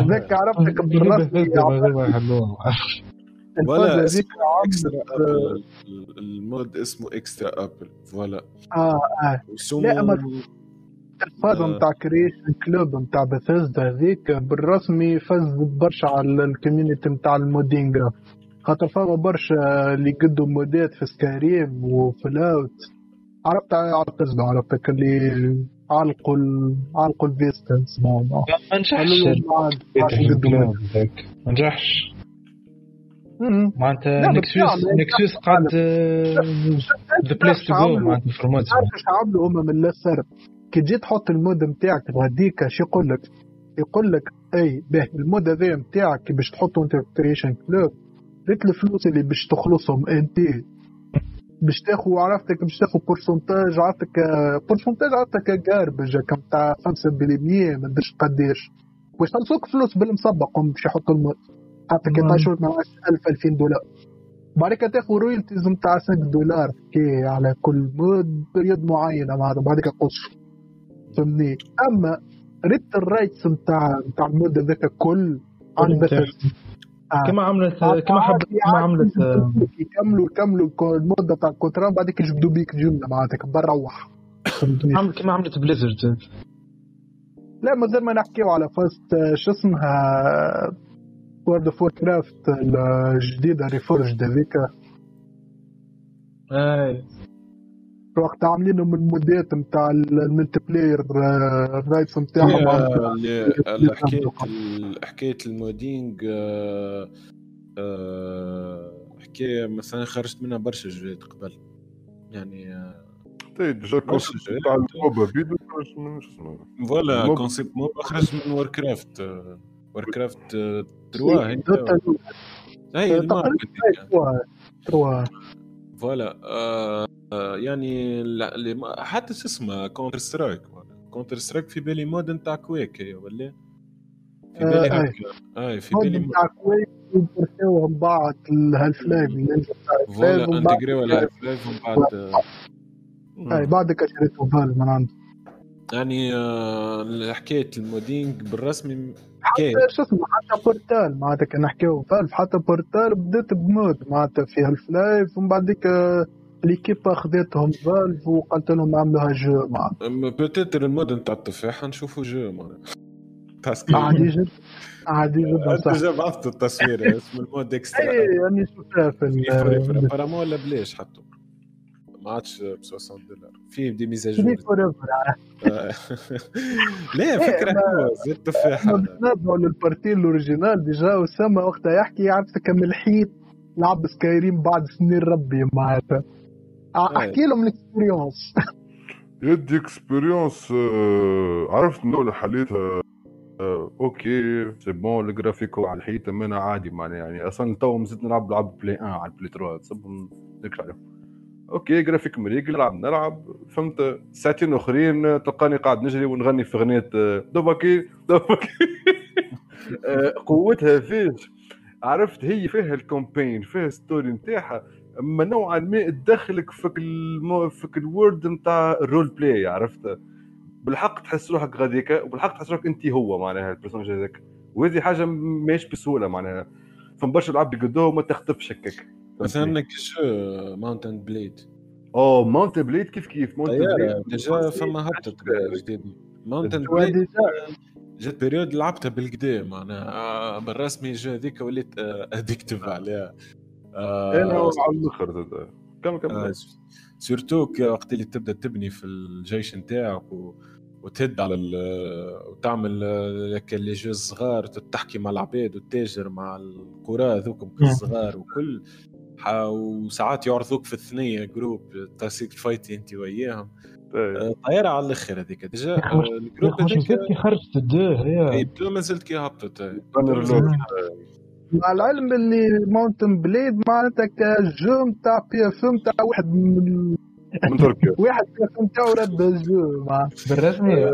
هذاك عرفتك بالرسمي من غير ما يحلوها ولا اكسترا ابل ال mod اسمه extra apple voilà. آه آه. لا، آه. نتاع Creation Club نتاع بثيسدا هذيك بالرسمي فاز برشا على ال community نتاع ال modding خاطر فما برشا اللي قدوا مودات في Skyrim و Fallout عرفت عرفت اسمه عرفتك اللي علقوا ال- علقوا الفيستنس ما نجحش. لهم ما نجحش. معناتها Nexus Nexus قاعد the place to go معناتها إيش عملوا هم من السر كي تجي تحط ال mod نتاعك غاديك شو يقول لك؟ يقول لك إي به ال mod هذا نتاعك كي باش تحطه انت في Creation Club ريت الفلوس اللي باش تخلصهم أنت باش تاخذ عرفتك باش تاخذ pourcentage عرفتك pourcentage عرفتك garbage كم تاع 5% ما ادريش قداش باش تنسوك فلوس بالمسبق هم باش يحطوا ال mod عرفتك نعم. يطيشوا مع 1000 2000 دولار بعد كده تاخذ royalties نتاع 5 دولار كي على كل mod période معينه مع بعد كده قص فهمني. أما ريت ال rights نتاع نتاع ال mod هذاك كل عن بس كما عملت كما حبت كما عملت يكملوا يكملوا المدة تاع ال contrat بعد كده يجبدوا بيك جملة معناتها بروح كما عملت Blizzard. لا مازال ما نحكيو على فاست آه، شو اسمها؟ World of Warcraft الجديدة Reforged هذيك. اي وقت عاملينهم من المودات نتاع ال multiplayer آه، ال rights نتاعهم حكايه حكايه ال modding آه، آه، حكايه مثلا خرجت منها برشا جوات قبل. يعني طيب ديجا كونسيبت جاي. تاع الموبا فيديو خرج من شو اسمه؟ فوالا كونسيبت موب خرج من وور كرافت وور كرافت 3 هي. تروا. فوالا آه آه، يعني حتى شو اسمه كونتر سترايك كونتر سترايك في بالي مود نتاع كويك ولا؟ في آه، بالي أي. هكا اي في بالي نتاع كويس وبرشاوهم بعض الهالف لايف النينجا بتاع فوالا بعد- انتجريو الهايف Life ومن بعد آه، أي بعدك شريته فال من عنده يعني آه، حكايه ال modding بالرسمي حكايه شو اسمه حتى Portal معناتها كان نحكيو Valve حتى Portal بدأت ب mod معناتها في Half-Life ومن بعد ديك آه، l'équipe خذتهم Valve وقالت لهم عملوها jeu معناتها peut-être ال mod نتاع التفاحه نشوفوا جو معناها task. عادي جدا عادي جدا أنت صح. جا بعثت التصوير اسم ال mod extra اي يعني شفتها في ال- apparemment ولا بلاش حطوا ما عادش ب 60 دولار في دي ميزاجور forever. [LAUGHS] لا فكرة حلوة زيت تفاحه بنتابعوا للبارتي الأوريجينال ديجا اسامه وقتها يحكي عرفتك من الحيط لعب سكايريم بعد سنين ربي معناتها. ع- أحكي لهم الاكسبيريونس [LAUGHS] يدي اكسبيريونس آه، عرفت من اول حليتها آه، أوكي سي بون الجرافيكو على الحيطه منها عادي معناها يعني. أصلا تو زدت نلعب لعب بلاي 1 على البلاي 3 تصب نكش عليهم. okay graphique مريق نلعب نلعب. فهمت؟ ساعتين أخرين تلقاني قاعد نجري ونغني في أغنية آه، Dovahkiin Dovahkiin. [LAUGHS] آه، قوتها فيش. عرفت؟ هي فيها ال campagne فيها story نتاعها. أما نوعا ما تدخلك فيك. فيك ال world نتاع ال role play عرفت؟ بالحق تحس روحك غاديكا وبالحق تحس روحك أنت هو معناها ال personnage هذاك. وهذه حاجة ماهيش بسهولة معناها. فما برشا العاب يقدوه وما تختفش هكاك. مثلا jeu Mount and Blade اوه Mount and Blade كيف كيف Mount and طيارة déjà فما هبطت جديد Mount and Blade جات période لعبتها بالكدا معناها بالرسمي jeu هذيك وليت addictive عليها أنا على الآخر زاد كم كم surtout وقت اللي تبدا تبني في الجيش نتاعك و... وتهد على ال... وتعمل لك اللي جو صغار تحكي مع العباد وتتاجر مع القرى هذوكم الصغار وكل وساعات يعرضوك في الثنية جروب تاسيك فايتي أنت وياهم طيب. آه، طايره على الآخر هذيك. ديجا الجروب هذاك خرجت الدو هي دو ما زلت كي هبطت. مع العلم اللي ماونتن بليد معناتها كجو نتاع بي اف نتاع واحد من من تركيا. [LAUGHS] واحد نتاعو رد الجو بالرسمي.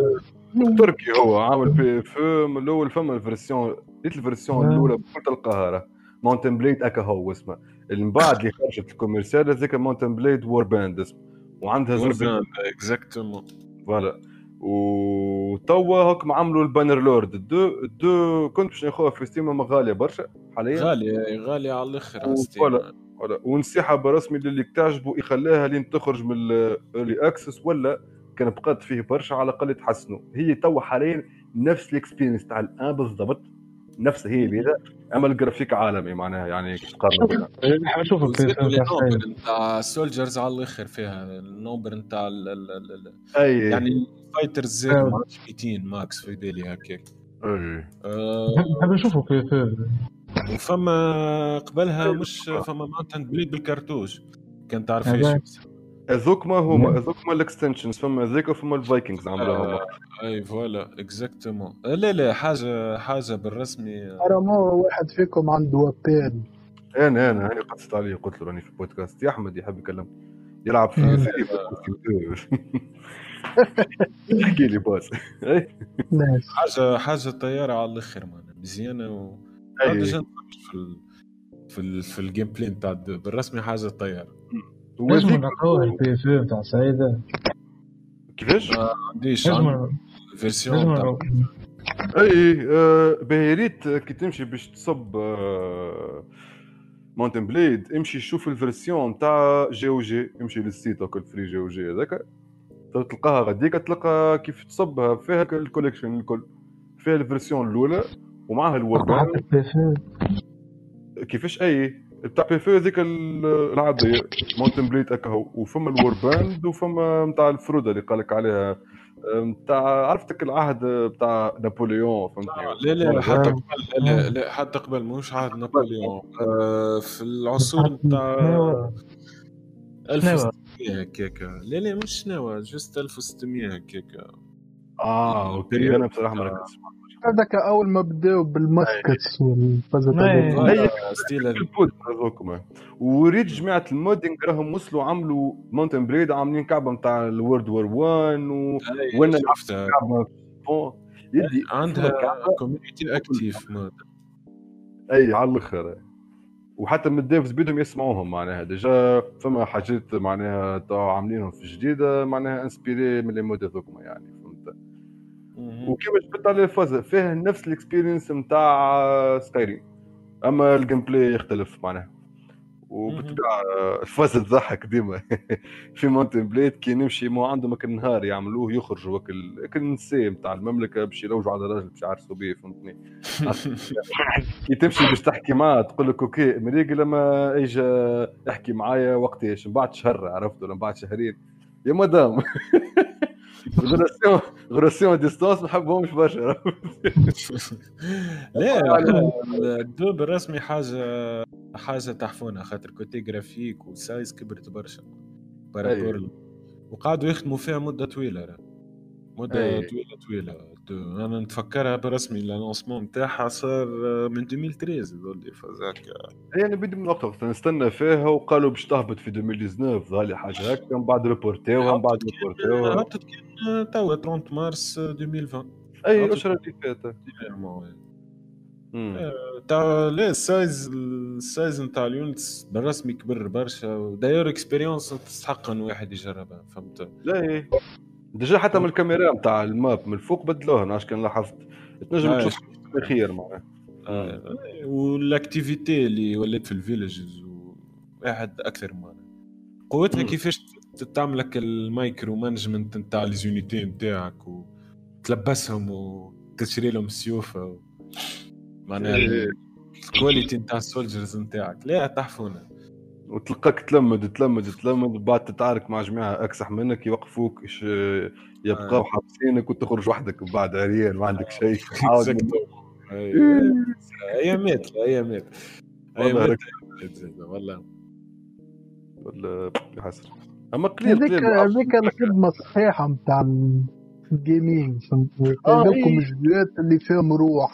من تركيا هو عامل بي اف من الأول فما الفيرسيون ديت الفيرسيون الأولى بكل القاهرة. ماونتن بليد اكا هو اسمه. من بعد اللي خرجت الكوميرسيال هذيك ماونتن بليد وور باند اسمه. وعندها زوز اكزاكتومون فوالا. وتوا هوك عملوا البانر لورد الدو الدو كنت باش ناخذها في ستيم اما غالية برشا حاليا؟ غالية غالية على الأخر فوالا فوالا. ونصيحه برسمي للي تعجبوا يخليها لين تخرج من الايرلي اكسس ولا كان بقات فيه برشا على الأقل تحسنوا. هي توا حاليا نفس الاكسبيرينس تاع الآن بالضبط. نفس هي بيها أما الجرافيك عالمي معناها يعني تقارن بينها نشوف نتاع سولجرز على الآخر فيها النوبر نتاع أي. يعني فايترز عرفتش 200 ماكس في بالي هكاك أي. نحب نشوفه في وفما قبلها مش فما ماونتن بليد بالكرتوش. كان تعرف إيش؟ هذوك ما هما هذوك ما الإكستنشنز فما ذيك وفما الفايكنجز عملوها آه أي فوالا إكزاكتومون. لا لا حاجة حاجة بالرسمي ترى ما واحد فيكم عنده وابين أنا أنا أنا قصت عليه قلت له راني في البودكاست. يا أحمد يحب يكلم يلعب في [LAUGHS] احكي لي باس [LAUGHS] حاجة حاجة طيارة على الآخر مزيانة و في ال... في ال... في الجيم بلاي نتاع بالرسمي حاجة طيارة. لازم نقراوها البي اف نتاع سعيدة. كيفاش؟ ما عنديش الفيرسيون أي آه يا ريت كي تمشي باش تصب آه ماونتن بليد امشي شوف الفيرسيون تاع جي أو جي امشي للسيت هاك الفري جي أو جي هذاك. تلقاها غاديك تلقى كيف تصبها فيها الكوليكشن الكل. فيها الفيرسيون الأولى ومعها الوربان كيفاش؟ أي. بتاع بي في هذيك العادية ماونتن بليد اكا هو وفما الور باند وفما نتاع الفرودة اللي قالك عليها نتاع عرفتك العهد بتاع نابليون فهمتني؟ لا لا حتى قبل لا, لا حتى قبل مش عهد نابليون. آه في العصور نتاع 1600 هكاك لا لا مش نوا جست 1600 هكاك آه أوكي أنا بصراحة ما ركزتش هذاك أول ما بداوا بالماسكتس والفازات هي ستيل البود هذوكم وريت جماعة المودينغ راهم وصلوا عملوا ماونتن بريد عاملين كعبة نتاع الورد وور 1 و وأنا كعبة. يدي. عندها كوميونيتي اكتيف أي على الأخر. وحتى من ال devs بيدهم يسمعوهم معناها. déjà فما حاجات معناها عاملينهم في جديدة معناها inspirés من les mods هذوكم يعني. وكيما جبت على ال phase فيه نفس ال expérience نتاع سكايريم أما ال gameplay يختلف معناها. وبالطبيعه ال phase تضحك ديما. [LAUGHS] في مونتن بليد كي نمشي مو عندهم هكا النهار يعملوه يخرجوا هكا النساء نتاع المملكة باش يلوجوا على راجل باش يعرسوا به فهمتني؟ [LAUGHS] كي تمشي باش تحكي معاه تقول لك أوكي مريقي لما اجى يحكي معايا وقتاش من بعد شهر عرفت؟ ولا من بعد شهرين. يا مدام. [LAUGHS] غراسيون غراسيون ديستونس ما نحبهمش برشا لا [LAUGHS] الدوب الرسمي حاجة حاجة تحفونه خاطر كوتي جرافيك وسايز كبرت برشا. بارابور وقعدوا يخدموا فيها مدة طويلة مدة طويلة طويلة. 2 أنا نتفكرها برسمي اللانسمون نتاعها صار آه، من 2013 يظل. لي فذاك يعني بدي من وقت وقت نستنى فيها وقالوا باش تهبط في 2019 ظهر لي حاجة هكا من بعد ريبورتيوها من بعد ريبورتيوها هبطت كان توا 30 مارس 2020 أي. الاشهر اللي فاتت. مم. تاع لا السايز السايز نتاع اليونتس بالرسمي كبر برشا. وداير إكسبيريونس تستحق إن واحد يجربها فهمت؟ لا إيه. déjà حتى من الكاميرا نتاع ال map من الفوق بدلوها أنا كان لاحظت. تنجم. تشوف خير معناها. آه، وال activité اللي ولات في ال villages واحد أكثر معناها قوتها. كيفاش تعمل لك ال micro management نتاع les unités نتاعك وتلبسهم وتشري لهم السيوفة و... معناها إيه. ال qualité نتاع ال soldiers نتاعك. لا تحفونة. وتلقاك تلمد تلمد تلمد بعد تتعارك مع جماعة اكسح منك يوقفوك يبقاو آه. حابسينك وتخرج وحدك بعد عريان ما عندك شيء ايامات ايامات والله ايامات والله ولا يحسر اما قليل هذيك قليل هذيك الخدمه الصحيحه نتاع الجيمنج فهمت آه، إيه. الجيات اللي فيهم روح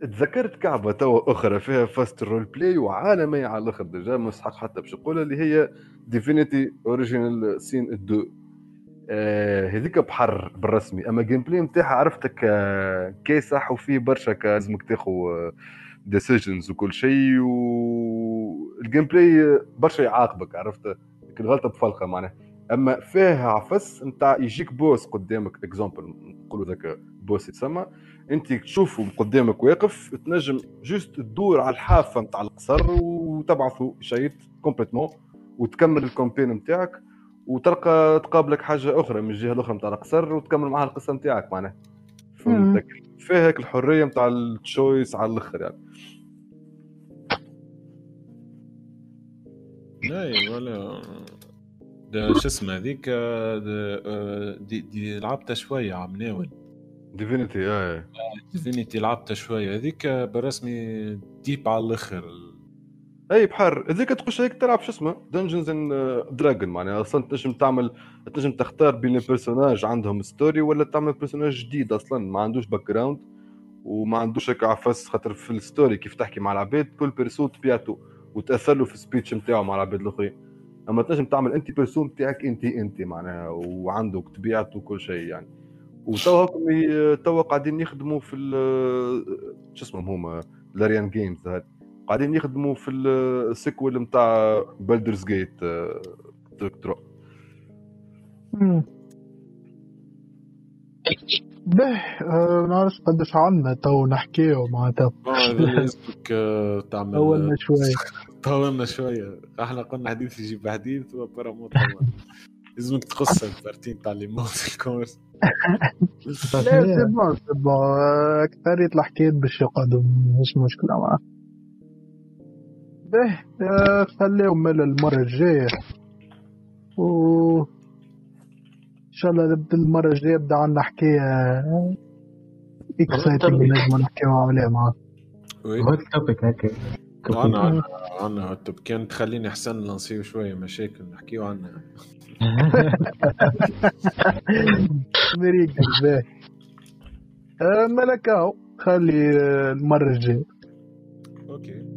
تذكرت كعبة توا أخرى فيها vaste role play وعالمية على الأخر déjà مستحق حتى باش نقولها اللي هي ديفينيتي اوريجينال سين 2 آه هذيك بحر بالرسمي. أما ال gameplay نتاعها عرفتك آه كاسح وفيه برشا لازمك تاخذ decisions وكل شيء وال gameplay برشا يعاقبك عرفت؟ كل غلطة بفلقة معناها. أما فيها عفس نتاع يجيك boss قدامك exemple نقولوا ذاك بوس يتسمى. انت تشوفه قدامك واقف تنجم جوست تدور على الحافة نتاع القصر وتبعثه شيء كومبليتمون وتكمل الكومبين نتاعك وتلقى تقابلك حاجة أخرى من الجهة الأخرى نتاع القصر وتكمل معها القصة نتاعك معناها. فهمتك فيها هيك الحرية نتاع التشويس على الأخر يعني. إي ولا. شو اسمه هذيك آه، ده، آه، دي, دي لعبتها شوية عم ناول. ديفينيتي اي ديفينيتي لعبتها شوية هذيك بالرسمي ديب على الآخر. أي بحر. هذيك تخش هيك تلعب شو اسمه؟ دنجنز ان دراجون معناها. أصلا تنجم تعمل تنجم تختار بين البيرسوناج عندهم ستوري ولا تعمل بيرسوناج جديد أصلا. ما عندوش باك جراوند وما عندوش هيك عفس خاطر في الستوري كيف تحكي مع العباد؟ كل بيرسون طبيعته وتأثر له في السبيتش نتاعو مع العباد الأخرين. أما تنجم تعمل انت بيرسون تاعك أنت أنت معناها. وعندك طبيعته وكل شيء يعني. وتوا هاكم توا قاعدين يخدموا في ال- شو اسمهم هما؟ لاريان جيمز هاد. قاعدين يخدموا في السيكول نتاع بلدرز جيت ترو مم. به آه، نعرفش قداش عنا تو نحكيو معناتها. آه، لازمك آه، تعمل طولنا شوي. طولنا شوية إحنا قلنا حديث يجيب حديث وبرا لازمك تقص البارتين تاع لي موت الكورس. لا سي بون سي بون آه، أكثرية الحكايات باش يقعدوا مش مشكلة معاه. به آه، خليهم من المرة الجاية. و إن شاء الله نبدا المرة الجاية يبدأ عندنا حكاية اكسايتنج نجم نحكيو عليها معاه. هو التوبيك هكا. عنا عنا عنا طب كان تخليني أحسن نصير شوية مشاكل نحكيو عنها. [LAUGHS] آه، ملكاو خلي آه، المرة الجاية أوكي.